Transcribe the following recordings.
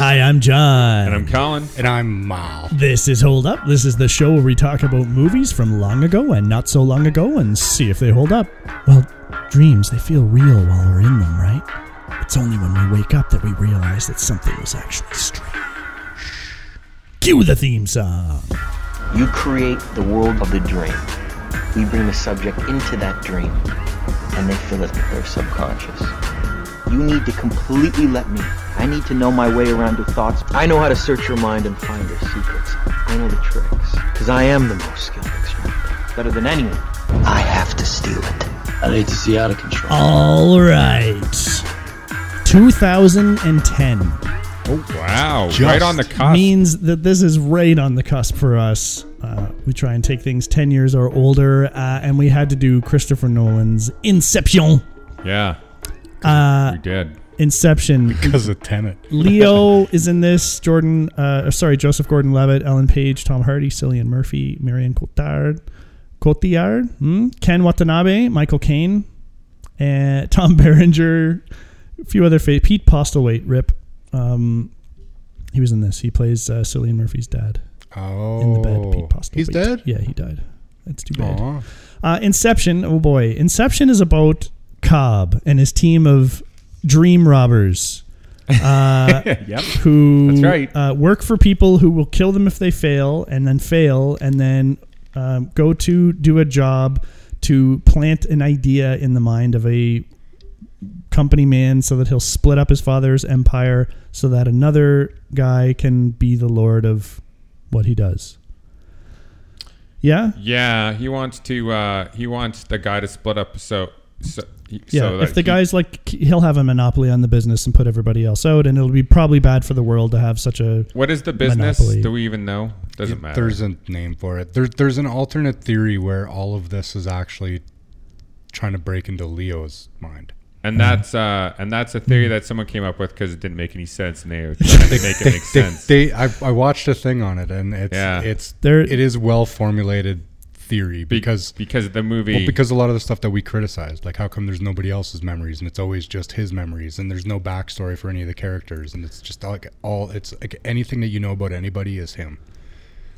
Hi, I'm John. And I'm Colin. And I'm Mal. This is Hold Up. This is the show where we talk about movies from long ago and not so long ago and see if they hold up. Well, dreams, they feel real while we're in them, right? It's only when we wake up that we realize that something was actually strange. Cue the theme song. You create the world of the dream. We bring the subject into that dream, and they fill it with their subconscious. You need to completely let me. I need to know my way around your thoughts. I know how to search your mind and find your secrets. I know the tricks, because I am the most skilled extractor. Better than anyone. I have to steal it. I need to see out of control. All right. 2010 Oh wow! Just right on the cusp. means that this is right on the cusp for us. Uh, we try and take things 10 years or older, uh, and we had to do Christopher Nolan's Inception. yeah, Uh, we did. Inception. Because of Tenet. Leo is in this. Jordan, uh, sorry, Joseph Gordon-Levitt, Ellen Page, Tom Hardy, Cillian Murphy, Marion Cotillard, Cotillard, hmm? Ken Watanabe, Michael Caine, and Tom Berenger, a few other fa- Pete Postlethwaite, Rip. Um, he was in this. He plays uh, Cillian Murphy's dad Oh. in the bed. Pete Postlethwaite. He's dead? Yeah, he died. That's too bad. Uh, Inception, oh boy. Inception is about Cobb and his team of dream robbers. Uh, yep. who That's right. uh, work for people who will kill them if they fail and then fail and then um, go to do a job to plant an idea in the mind of a company man so that he'll split up his father's empire so that another guy can be the lord of what he does. Yeah? Yeah, he wants to. Uh, he wants the guy to split up. So, so he- Yeah, so if the he- guy's like he'll have a monopoly on the business and put everybody else out, and it'll be probably bad for the world to have such a. What is the business? Monopoly. Do we even know? Doesn't matter. There's a name for it. There, there's an alternate theory where all of this is actually trying to break into Leo's mind. and that's uh, and that's a theory that someone came up with because it didn't make any sense, and they were trying to make it make sense. They, they, I, I watched a thing on it, and it's Yeah. it's There- it is well formulated theory Be- because because the movie. well, because a lot of the stuff that we criticized, like how come there's nobody else's memories and it's always just his memories, and there's no backstory for any of the characters, and it's just like all it's like anything that you know about anybody is him.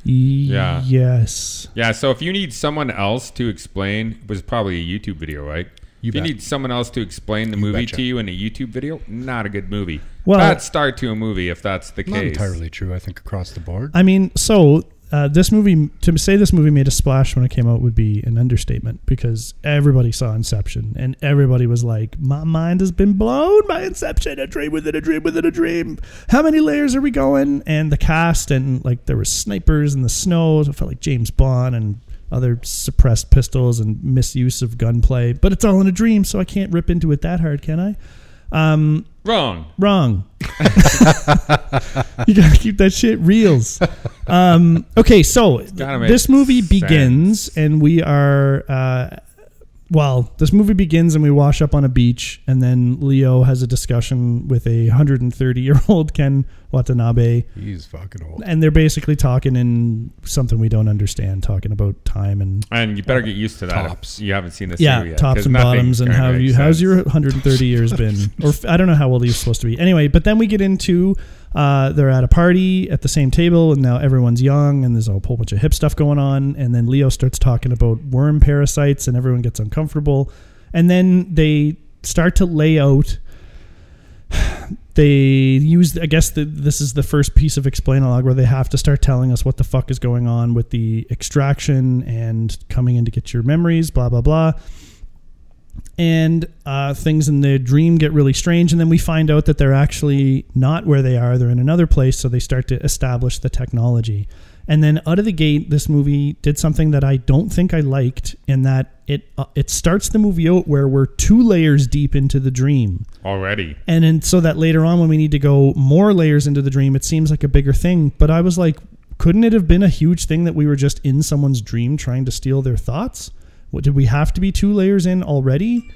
Yeah. Yes. yeah. So if you need someone else to explain, it was probably a YouTube video, right? You if you need someone else to explain the You movie betcha. to you in a YouTube video, not a good movie. Well- bad start to a movie if that's the Not case. entirely true, I think, across the board. I mean, so uh, this movie to say this movie made a splash when it came out would be an understatement because everybody saw Inception and everybody was like, "My mind has been blown by Inception, a dream within a dream within a dream." How many layers are we going? And the cast and like there were snipers in the snow. It felt like James Bond and other suppressed pistols and misuse of gunplay. But it's all in a dream, so I can't rip into it that hard, can I? Um, Wrong. Wrong. you gotta keep that shit reels. Um, okay, so this movie sense. begins, and we are. Uh, well, this movie begins, and we wash up on a beach, and then Leo has a discussion with a 130 year old Ken Watanabe, He's fucking old. and they're basically talking in something we don't understand, talking about time and And you better get used to that. Tops. You haven't seen this yeah, movie yet, tops 'cause and bottoms, and how make you how's your 130 years been? Or I don't know how old you're supposed to be. Anyway, but then we get into uh, they're at a party at the same table, and now everyone's young, and there's a whole bunch of hip stuff going on. And then Leo starts talking about worm parasites, and everyone gets uncomfortable. And then they start to lay out. They use, I guess, the, this is the first piece of explainalog where they have to start telling us what the fuck is going on with the extraction and coming in to get your memories, blah blah blah and uh, things in the dream get really strange and then we find out that they're actually not where they are. They're in another place so they start to establish the technology. And then out of the gate this movie did something that i don't think i liked in that it uh, it starts the movie out where we're two layers deep into the dream. Already. and then so that later on when we need to go more layers into the dream it seems like a bigger thing. But i was like couldn't it have been a huge thing that we were just in someone's dream trying to steal their thoughts what did we have to be two layers in already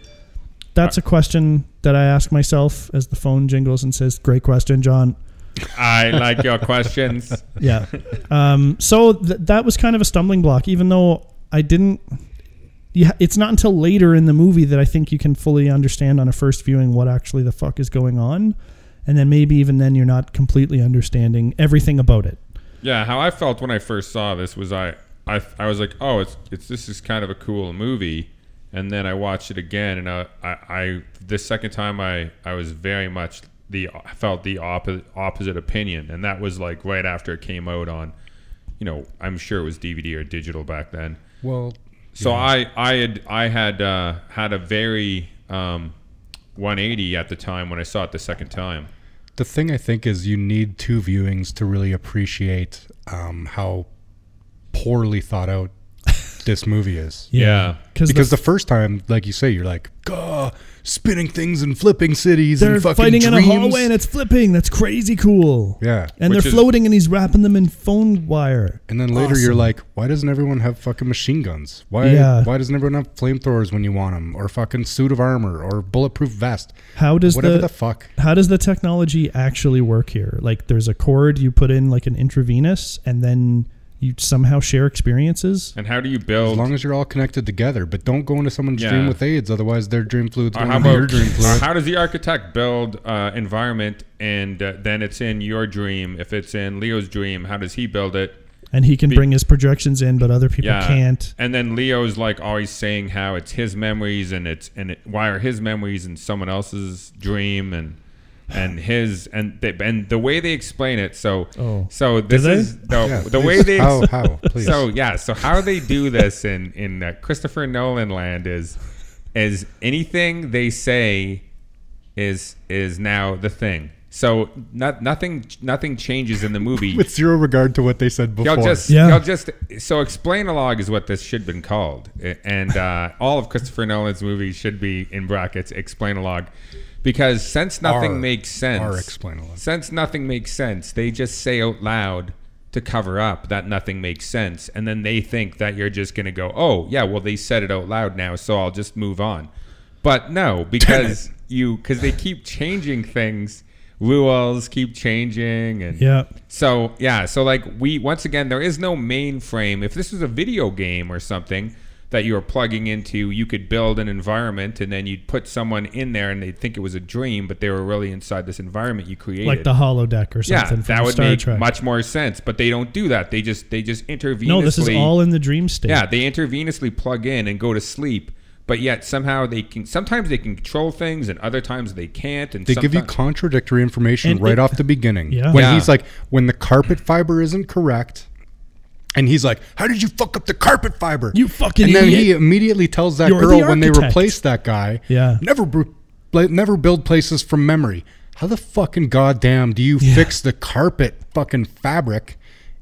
that's a question that i ask myself as the phone jingles and says great question john I like your questions. yeah um, so th- that was kind of a stumbling block even though i didn't yeah, it's not until later in the movie that I think you can fully understand on a first viewing what actually the fuck is going on. and then maybe even then you're not completely understanding everything about it. Yeah, how I felt when I first saw this was I, I, I was like, oh, it's it's this is kind of a cool movie, and then I watched it again, and I, I, I the second time I, I was very much the felt the opposite opposite opinion, and that was like right after it came out on, you know, I'm sure it was DVD or digital back then. Well, So I I had I had uh, had a very um, 180 at the time when I saw it the second time. the thing I think is you need two viewings to really appreciate um, how poorly thought out this movie is. Yeah. because Because the first time, like you say, you're like, "Gah, spinning things and flipping cities they're and fucking fighting in a dreams." hallway and it's flipping. That's crazy cool. yeah. And Which they're is- floating and he's wrapping them in phone wire. And then later you're like, why doesn't everyone have fucking machine guns? Why Yeah. why doesn't everyone have flamethrowers when you want them, or fucking suit of armor, or bulletproof vest? How does Whatever the, the, fuck. how does the technology actually work here? Like there's a cord you put in like an intravenous and then you somehow share experiences. And how do you build? As long as you're all connected together, but don't go into someone's Yeah. dream with AIDS, otherwise their dream fluid's Or going how into your dream or fluid. how does the architect build uh, environment and uh, then it's in your dream? If it's in Leo's dream, how does he build it? And he can Be- bring his projections in, but other people Yeah, can't. And then Leo's like always saying how it's his memories and it's and it, why are his memories in someone else's dream and and his and they, and the way they explain it. So Oh. so this is the, Yeah, the please. way they how ex- how please. So yeah, so how they do this in in uh, Christopher Nolan land is is anything they say is is now the thing. So not, nothing nothing changes in the movie. with zero regard to what they said before. Y'all just, Yeah. y'all just. So explain a log is what this should have been called, and uh, all of Christopher Nolan's movies should be in brackets. Explain a log, because since nothing makes sense, R Explain-A-Log. Since nothing makes sense, they just say out loud to cover up that nothing makes sense, and then they think that you're just gonna go, oh yeah, well they said it out loud now, so I'll just move on. But no, because you because they keep changing things. Rules keep changing, and Yeah. so yeah, so like we once again there is no mainframe. If this was a video game or something that you were plugging into, you could build an environment and then you'd put someone in there and they'd think it was a dream, but they were really inside this environment you created. Like the holodeck or something. yeah, something that would Star make Trek. much more sense. But they don't do that. They just they just intravenously. no, this is all in the dream state. Yeah, they intravenously plug in and go to sleep. But yet somehow they can. Sometimes they can control things, and other times they can't. And They give you contradictory information And right it- off the beginning. Yeah. When Yeah. he's like, when the carpet fiber isn't correct, and he's like, "How did you fuck up the carpet fiber? You fucking And then he immediately tells that You're girl the when they architect. replace that guy, Yeah. never bla- never build places from memory. How the fucking goddamn do you Yeah. fix the carpet fucking fabric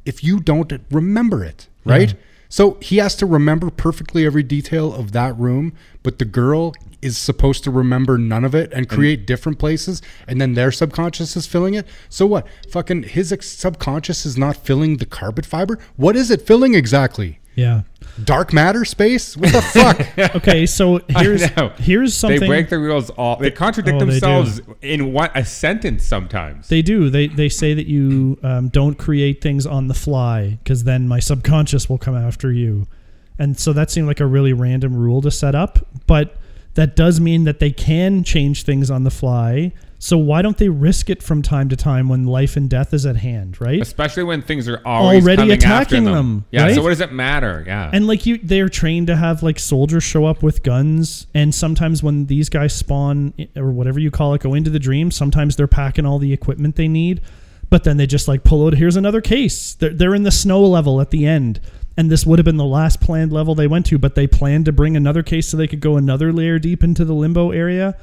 if you don't remember it, right? So he has to remember perfectly every detail of that room, but the girl is supposed to remember none of it and create different places, and then their subconscious is filling it. So what? Fucking his ex- subconscious is not filling the carpet fiber. What is it filling exactly? Yeah. Dark matter space? What the fuck? Okay, so here's here's something They break the rules all. They contradict Oh, they themselves in one a sentence sometimes. They do. They they say that you um, don't create things on the fly because then my subconscious will come after you, and so that seemed like a really random rule to set up. But that does mean that they can change things on the fly. So why don't they risk it from time to time when life and death is at hand, right? Especially when things are always Already attacking them. them, Yeah. right? So what does it matter? Yeah. And like you, they're trained to have like soldiers show up with guns, and sometimes when these guys spawn or whatever you call it, go into the dream. Sometimes they're packing all the equipment they need, but then they just like pull out. Here's another case. They're they're in the snow level at the end, and this would have been the last planned level they went to, but they planned to bring another case so they could go another layer deep into the limbo area.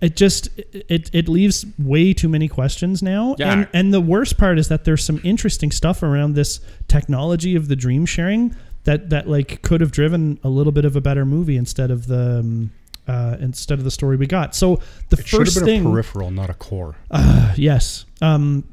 It just it it leaves way too many questions now. Yeah. And and the worst part is that there's some interesting stuff around this technology of the dream sharing that that like could have driven a little bit of a better movie instead of the um, uh, instead of the story we got. So the It should have first been thing, a peripheral, not a core. Uh, yes, um,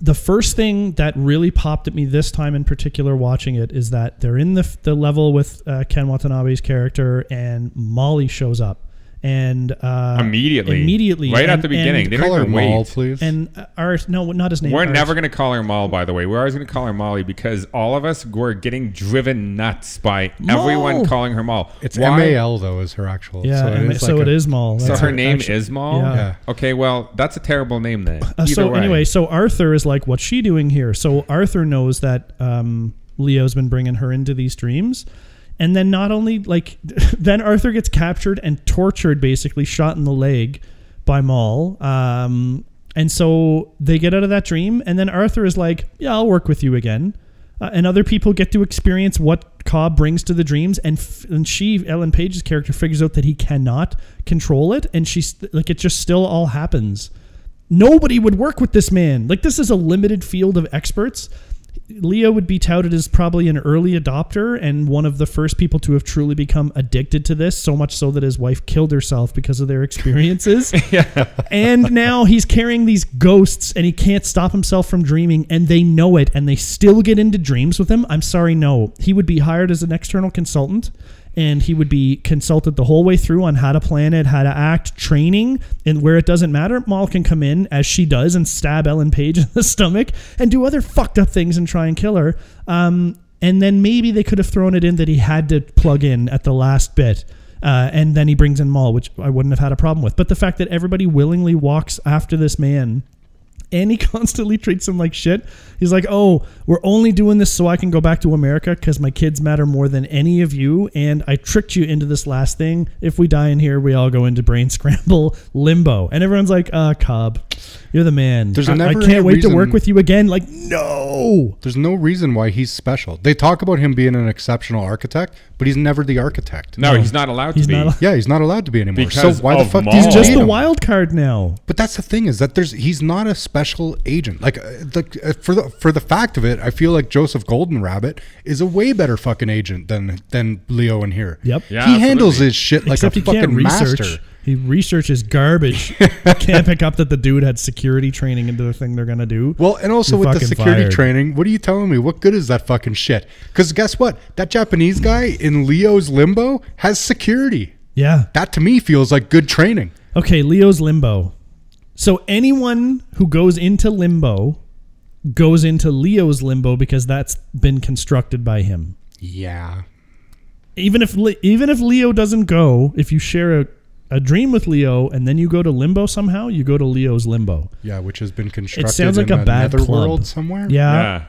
the first thing that really popped at me this time in particular watching it is that they're in the the level with uh, Ken Watanabe's character and Molly shows up and uh, Immediately. immediately, Right at the beginning. and- They don't Call her even Mal, please. and uh, Art, no, not his name. We're Art. never going to call her Molly, by the way. We're always going to call her Molly because all of us were getting driven nuts by everyone calling her Moll. it's M A L though is her actual. Yeah, so and it is so like it a- is Mal. So That's her name actually. is Mal? Yeah. Yeah. Okay, well, that's a terrible name then. Uh, so way. anyway, so Arthur is like, what's she doing here? So Arthur knows that um, Leo's been bringing her into these dreams, and then not only like, then Arthur gets captured and tortured, basically shot in the leg by Mal. Um, and so they get out of that dream, and then Arthur is like, yeah, I'll work with you again. Uh, and other people get to experience what Cobb brings to the dreams, and f- and she, Ellen Page's character, figures out that he cannot control it, and she's like, it just still all happens nobody would work with this man. Like this is a limited field of experts. Leo would be touted as probably an early adopter and one of the first people to have truly become addicted to this, so much so that his wife killed herself because of their experiences. And now he's carrying these ghosts and he can't stop himself from dreaming and they know it and they still get into dreams with him. I'm sorry, no. He would be hired as an external consultant and he would be consulted the whole way through on how to plan it, how to act, training, and where it doesn't matter, Mal can come in as she does and stab Ellen Page in the stomach and do other fucked up things and try and kill her. Um, and then maybe they could have thrown it in that he had to plug in at the last bit. Uh, and then he brings in Mal, which I wouldn't have had a problem with. But the fact that everybody willingly walks after this man and he constantly treats him like shit. He's like, "Oh, we're only doing this so I can go back to America because my kids matter more than any of you, and I tricked you into this last thing. If we die in here, we all go into brain scramble limbo." And everyone's like, "Uh, Cobb, you're the man. There's I, I can't wait to work with you again." Like, no. There's no reason why he's special. They talk about him being an exceptional architect, but he's never the architect. no, he's not allowed He's to be. not Yeah, he's not allowed to be anymore. Because so why the of fuck? Mal. do you He's just need the him? wild card now. But that's the thing is that there's he's not a special agent. Like, uh, like uh, for the for the fact of it, I feel like Joseph Golden Rabbit is a way better fucking agent than than Leo in here. Yep. Yeah, he handles absolutely. his shit like Except a he can't fucking research. master. He researches garbage. can't pick up that the dude had security training into the thing they're gonna do. Well, and also You're with the security fired. training, what are you telling me? What good is that fucking shit? Because guess what? That Japanese guy in Leo's limbo has security. Yeah. That to me feels like good training. Okay, Leo's limbo. So anyone who goes into limbo goes into Leo's limbo because that's been constructed by him. Yeah. Even if even if Leo doesn't go, if you share a, a dream with Leo and then you go to limbo somehow, you go to Leo's limbo. Yeah, which has been constructed It sounds like in a bad club. world somewhere. Yeah, Yeah.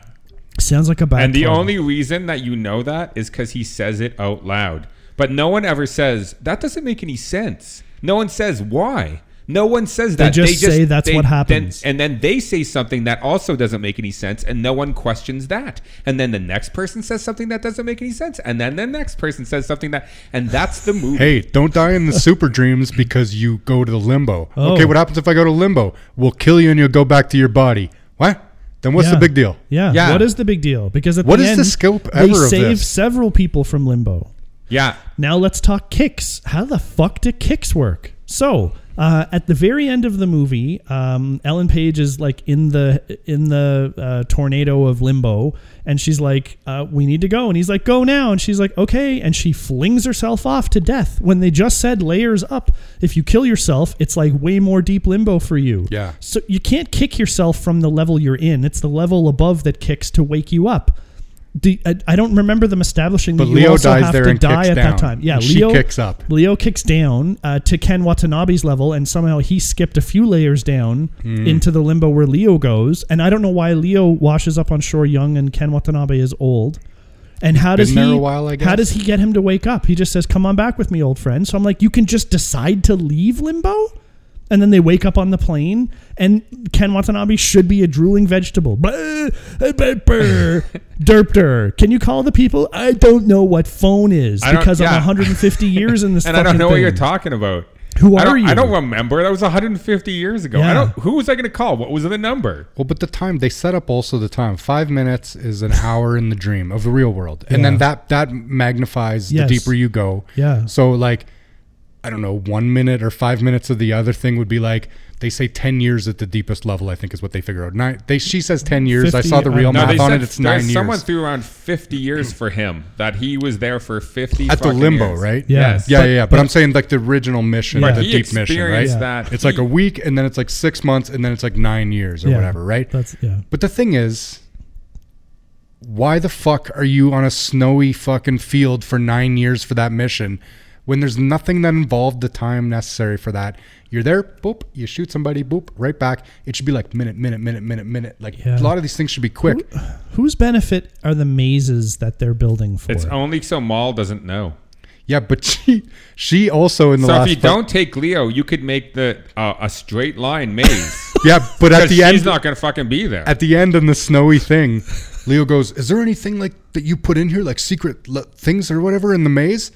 sounds like a bad. And the club. only reason that you know that is because he says it out loud. But no one ever says, that doesn't make any sense. No one says why. No one says that. They that. just say that's what then- happens. and then they say something that also doesn't make any sense, and no one questions that. And then the next person says something that doesn't make any sense, and then the next person says something that, and that's the movie. Hey, don't die in the super dreams because you go to the limbo. Oh. Okay, what happens if I go to limbo? We'll kill you and you'll go back to your body. What? Then what's Yeah. the big deal? Yeah. Yeah. What is the big deal? Because at What the is end, the scope they ever of save this? several people from limbo. Yeah. Now let's talk kicks. How the fuck do kicks work? So uh, at the very end of the movie, um, Ellen Page is like in the in the uh, tornado of limbo, and she's like, uh, "We need to go," and he's like, "Go now," and she's like, "Okay," and she flings herself off to death when they just said layers up. If you kill yourself, it's like way more deep limbo for you. Yeah. So you can't kick yourself from the level you're in. It's the level above that kicks to wake you up. Do, I, I don't remember them establishing But that you Leo also dies have there to and die at down. that time. Yeah, And she Leo kicks up. Leo kicks down uh, to Ken Watanabe's level, and somehow he skipped a few layers down Hmm. into the limbo where Leo goes. And I don't know why Leo washes up on shore young and Ken Watanabe is old. And how does he? a while, I How does he get him to wake up? He just says, "Come on back with me, old friend." So I'm like, you can just decide to leave limbo, and then they wake up on the plane, and Ken Watanabe should be a drooling vegetable. Derpter. Can you call the people? I don't know what phone is I don't- because I'm 150 years in this. And I don't fucking know what you're talking about. Who I are don't, you? I don't remember. That was 150 years ago. Yeah. I don't. Who was I going to call? What was the number? Well, but the time they set up also the time. Five minutes is an hour in the dream of the real world, and Yeah. then that that magnifies Yes. the deeper you go. Yeah. So like, I don't know, one minute or five minutes of the other thing would be like they say ten years at the deepest level. I think is what they figure out. Nine. They she says ten years. I saw the uh, real don't. No, math they on said it. It's there's nine someone threw around 50 years for him that he was there for 50 at the limbo, years. right? Yeah. Yes. Yeah, But- yeah, yeah. But, I'm saying like the original mission, But the he deep mission, right? that. It's like a week, and then it's like six months, and then it's like nine years or Yeah, whatever, right? That's yeah. But the thing is, why the fuck are you on a snowy fucking field for nine years for that mission when there's nothing that involved the time necessary for that? You're there, boop, you shoot somebody, boop, right back. It should be like minute, minute, minute, minute, minute. Like Yeah. a lot of these things should be quick. Whose benefit are the mazes that they're building for? It's only so Mal doesn't know. Yeah, but she she also in the So last if you fu- don't take Leo, you could make the uh, a straight line maze. yeah, but at the she's end she's not gonna fucking be there. at the end in the snowy thing, Leo goes, "Is there anything like that you put in here, like secret le- things or whatever in the maze?"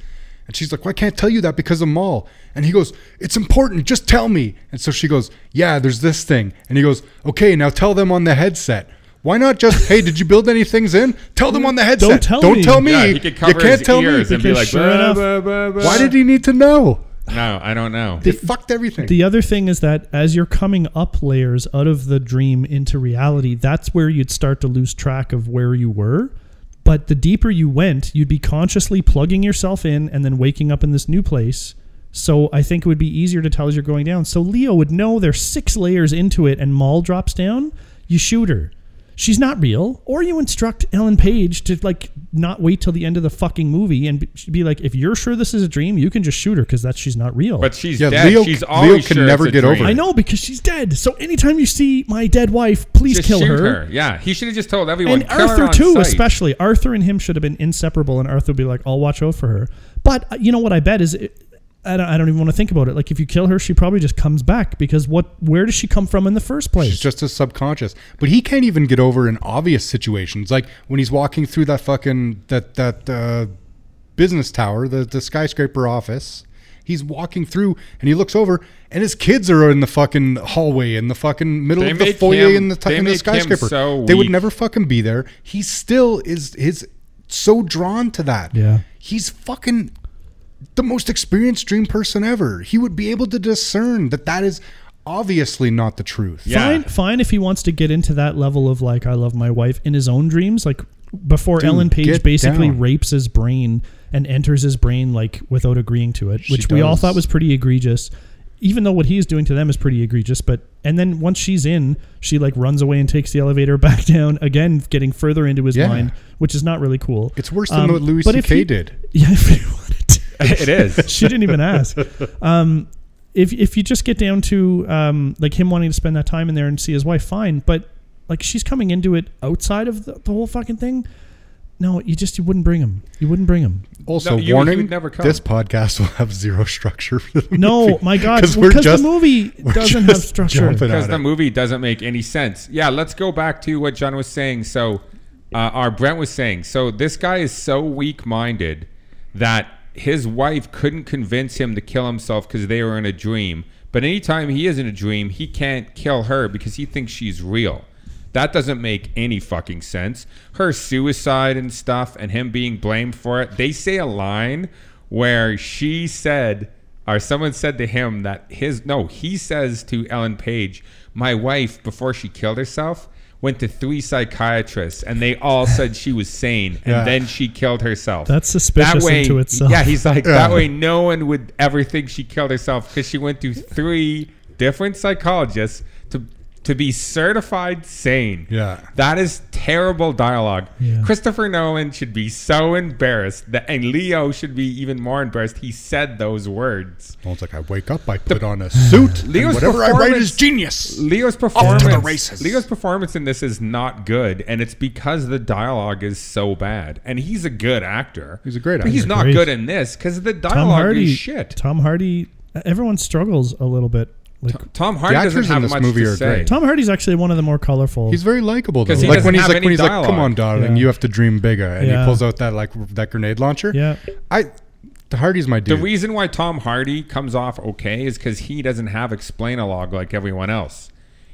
And she's like, "Well, I can't tell you that because of Mal." And he goes, "It's important. Just tell me." And so she goes, "Yeah, there's this thing." And he goes, "Okay, now tell them on the headset." Why not just, hey, did you build any things in? Tell them on the headset. tell Don't me." tell me. yeah, he could cover you can't his tell ears me. and be because like, sure "Blah, enough- blah, blah, blah." Why did he need to know? No, I don't know. They fucked everything. The other thing is that as you're coming up layers out of the dream into reality, that's where you'd start to lose track of where you were. But the deeper you went, you'd be consciously plugging yourself in and then waking up in this new place. So I think it would be easier to tell as you're going down. So Leo would know there's six layers into it and Mal drops down, you shoot her. She's not real. Or you instruct Ellen Page to like not wait till the end of the fucking movie and be- be like, if you're sure this is a dream, you can just shoot her because that's she's not real. But she's Yeah, dead. Leo- she's Leo always can sure never it's a get over it. I know because she's dead. So anytime you see my dead wife, please Just kill shoot her. her. Yeah, he should have just told everyone. And kill her Arthur on too, sight. especially Arthur and him should have been inseparable, and Arthur would be like, "I'll watch out for her." But uh, you know what? I bet is, it, I don't, I don't even want to think about it. Like if you kill her, she probably just comes back because what? Where does she come from in the first place? She's just a subconscious. But he can't even get over in obvious situations, like when he's walking through that fucking that that uh, business tower, the the skyscraper office. He's walking through and he looks over and his kids are in the fucking hallway in the fucking middle They of the foyer him- in the t- in the skyscraper. so they would never fucking be there. He still is is so drawn to that. Yeah. He's fucking the most experienced dream person ever. He would be able to discern that that is obviously not the truth. Yeah. Fine, fine if he wants to get into that level of like I love my wife in his own dreams, like before Dude, Ellen Page basically down. rapes his brain and enters his brain like without agreeing to it, She which we all thought was pretty egregious. Even though what he's doing to them is pretty egregious, but and then once she's in, she like runs away and takes the elevator back down again, getting further into his Yeah. mind, which is not really cool. It's worse than Um, what Louis but if C.K. he- did. Yeah, if you wanted to. it is. she didn't even ask. Um, if if you just get down to um, like him wanting to spend that time in there and see his wife, fine. But like she's coming into it outside of the, the whole fucking thing. No, you just you wouldn't bring him. You wouldn't bring him. Also, No, you- warning: never come. this podcast will have zero structure. For the No, movie. my God, because we're just- the movie doesn't have structure. because the it. movie doesn't make any sense. Yeah, let's go back to what John was saying. So, uh, our Brent was saying. So this guy is so weak-minded that his wife couldn't convince him to kill himself because they were in a dream. But anytime he is in a dream, he can't kill her because he thinks she's real. That doesn't make any fucking sense. Her suicide and stuff, and him being blamed for it. They say a line where she said, or someone said to him that his no, he says to Ellen Page, my wife before she killed herself went to three psychiatrists and they all said she was sane and Yeah. then she killed herself. That's suspicious that way, into itself. Yeah, he's like that way no one would ever think she killed herself because she went to three different psychologists to to be certified sane. Yeah. That is terrible dialogue. Yeah. Christopher Nolan should be so embarrassed that and Leo should be even more embarrassed he said those words. Well, it's like I wake up, I put on a suit, and Leo's whatever I write performance- is genius. Leo's performance races. Leo's performance in this is not good and it's because the dialogue is so bad. And he's a good actor. He's a great actor. But he's not Great. good in this cuz the dialogue Hardy, is shit. Tom Hardy, everyone struggles a little bit. Like Tom Hardy The doesn't actors in have this much movie to are say. great. Tom Hardy's actually one of the more colorful. He's very likable though. 'Cause he Like doesn't when he's have like any when he's like, "Come on, darling, Yeah. you have to dream bigger," and Yeah. he pulls out that like that grenade launcher. yeah. I, the Hardy's my dude. The reason why Tom Hardy comes off okay is because he doesn't have explain-a-log like everyone else.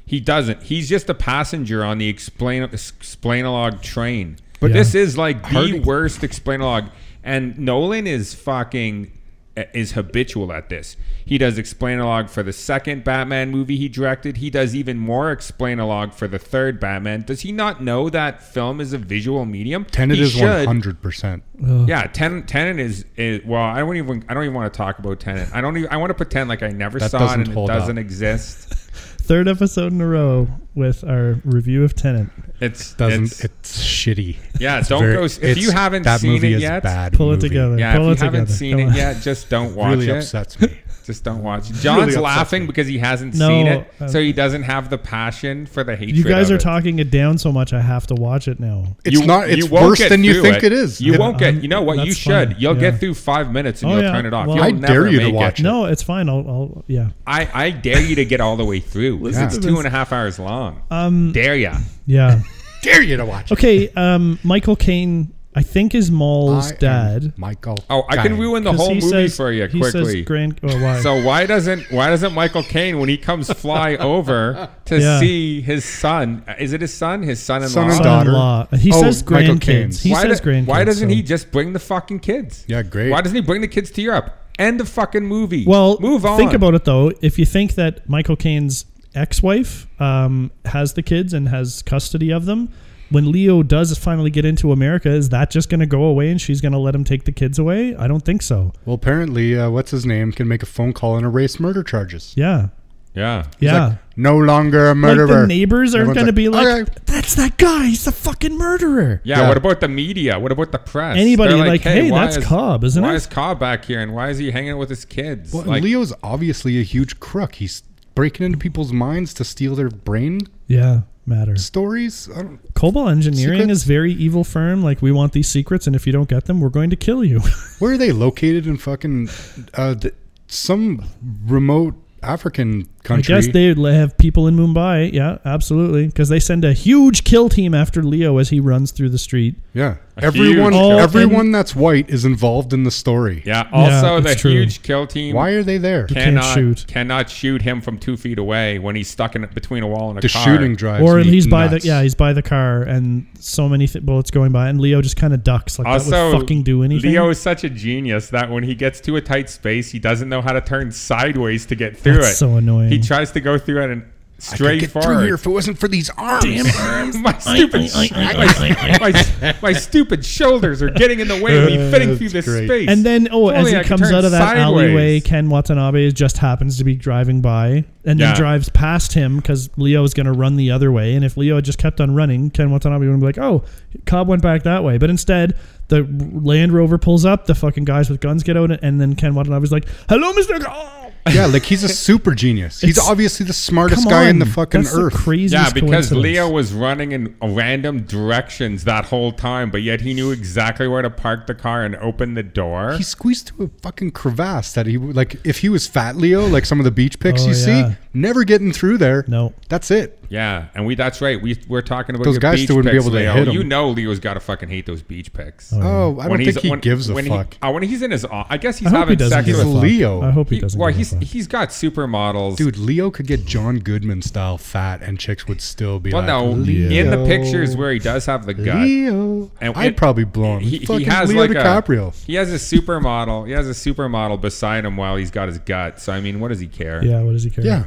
He doesn't. He's just a passenger on the explain explain-a-log train. But Yeah. this is like the Hardy- worst explain-a-log. And Nolan is fucking is habitual at this. He does explain-a-log for the second Batman movie he directed. He does even more explain-a-log for the third Batman. Does he not know that film is a visual medium? Tenet He is 100%. Yeah, Tenet, Tenet is, is well. I don't even I don't even want to talk about Tenet. I don't even I want to pretend like I never That saw it doesn't and it hold up. doesn't exist. Third episode in a row with our review of Tenet. It's Doesn't it's, it's, shitty. yeah. It's don't very- go if you haven't that seen movie it is yet. bad Pull it together. Yeah, Pull if it you haven't together. seen Come it on. yet, just don't watch Really it. upsets me. Just don't watch. John's upsets laughing because he hasn't No, seen it, so he doesn't have the passion for the hatred. You guys of are it. talking it down so much. I have to watch it now. It's not. It's worse than you through think it is. You It- won't get. I'm- You know what? You should. fine. You'll Yeah. get through five minutes and Oh, you'll yeah. turn it off. Well, You'll I never dare you to watch it. it. No, it's fine. I'll, I'll yeah. I, I dare you to get all the way through. Listen It's to two this. and a half hours long. Um, dare ya? yeah. dare you to watch. Okay. Um, Michael Caine, I think, is Mal's I am dad. Michael. Oh, I can Caine. ruin the 'Cause whole he movie says- for you he quickly. Says grand, oh, why? So why doesn't why doesn't Michael Caine when he comes fly over to Yeah. see his son? Is it his son? His son-in-law. Son and daughter. Son-in-law. He Oh, says Michael Caine. grandkids. He why says do- grandkids. Why doesn't so- he just bring the fucking kids? Yeah, great. Why doesn't he bring the kids to Europe? End the fucking movie. Well, move on. Think about it though. If you think that Michael Caine's ex-wife um, has the kids and has custody of them, when Leo does finally get into America, is that just going to go away and she's going to let him take the kids away? I don't think so. Well, apparently, uh, what's his name can make a phone call and erase murder charges. Yeah, Yeah. yeah. No longer a like murderer. the neighbors are Everyone's going to be like, "Okay." "That's that guy. He's the fucking murderer." Yeah, Yeah. what about the media? What about the press? Anybody They're like, "Hey, why that's is- Cobb, isn't why it?" is Cobb back here, and why is he hanging out with his kids? Well, like, Leo's obviously a huge crook. He's breaking into people's minds to steal their brain Yeah, matter. stories. I don't, Cobol Engineering Secrets? is very evil firm. Like we want these secrets, and if you don't get them, we're going to kill you. where are they located in fucking uh, th- some remote African country? I guess they have people in Mumbai. Yeah, absolutely. Because they send a huge kill team after Leo as he runs through the street. yeah, A everyone, huge everyone that's white is involved in the story. yeah. Also, it's the true. huge kill team. Why are they there? They can't cannot shoot. cannot shoot him from two feet away when he's stuck in between a wall and a The car. shooting drives or me he's by the yeah, he's by the car, and so many th- bullets going by, and Leo just kind of ducks like that Also, would fucking do anything. Leo is such a genius that when he gets to a tight space, he doesn't know how to turn sideways to get through That's it. so annoying. He tries to go through it and I could straight get through forward. here if it wasn't for these arms. my stupid, my, my, my stupid shoulders are getting in the way of me uh, fitting through this great. space. and then, oh, If as he I comes out of that sideways. alleyway, Ken Watanabe just happens to be driving by and then Yeah. drives past him because Leo is going to run the other way. And if Leo had just kept on running, Ken Watanabe would be like, oh, Cobb went back that way. But instead, the Land Rover pulls up, the fucking guys with guns get out, and then Ken Watanabe's like, hello, Mr. Cobb. yeah, like he's a super genius. He's It's- obviously the smartest Come guy in the fucking That's earth. The craziest yeah, because. Leo was running in random directions that whole time, but yet he knew exactly where to park the car and open the door. he squeezed through a fucking crevasse that he would like if he was fat Leo, like some of the beach pics Oh, you yeah. see, never getting through there. No. That's it. yeah, and we that's right. We we're talking about Those your guys beach still wouldn't be pics, able to Leo. hit him. You know, Leo's got to fucking hate those beach pics. Oh, oh I don't think he gives a when fuck. He, oh, when he's in his, I guess he's I hope he having doesn't sex give with. Leo. I hope he He, doesn't. well, give a he's fuck. he's got supermodels. Dude, Leo could get John Goodman style fat and chicks would still be well, like, no, Leo, in the pictures where he does have the gut, Leo. And I'd it- probably blow him. he, he has Leo like DiCaprio. a he has a supermodel. He has a supermodel beside him while he's got his gut. So I mean, what does he care? yeah, what does he care? yeah.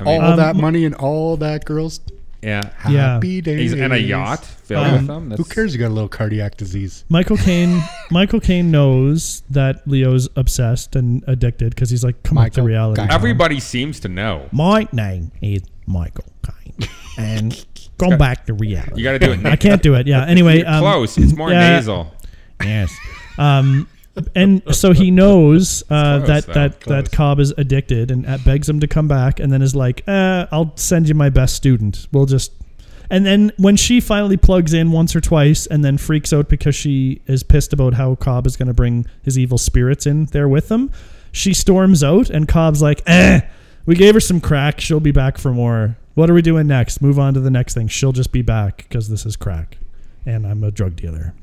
I mean, all Um, that money and all that girls. yeah. Yeah. Happy days. He's in a yacht filled Um, with them. Who cares? You got a little cardiac disease. Michael Caine. Michael Caine knows that Leo's obsessed and addicted because he's like, "Come on to reality." Caine. Everybody seems to know. My name is Michael Caine, and go back to reality. You got to do it. I can't do it. Yeah. Anyway, You're um, close. It's more yeah. nasal. Yes. Um, and so he knows uh, that that Close. that Cobb is addicted and begs him to come back, and then is like, uh, "I'll send you my best student. We'll just." And then when she finally plugs in once or twice, and then freaks out because she is pissed about how Cobb is going to bring his evil spirits in there with him, she storms out, and Cobb's like, "Eh, we gave her some crack. She'll be back for more. What are we doing next? Move on to the next thing. She'll just be back because this is crack, and I'm a drug dealer."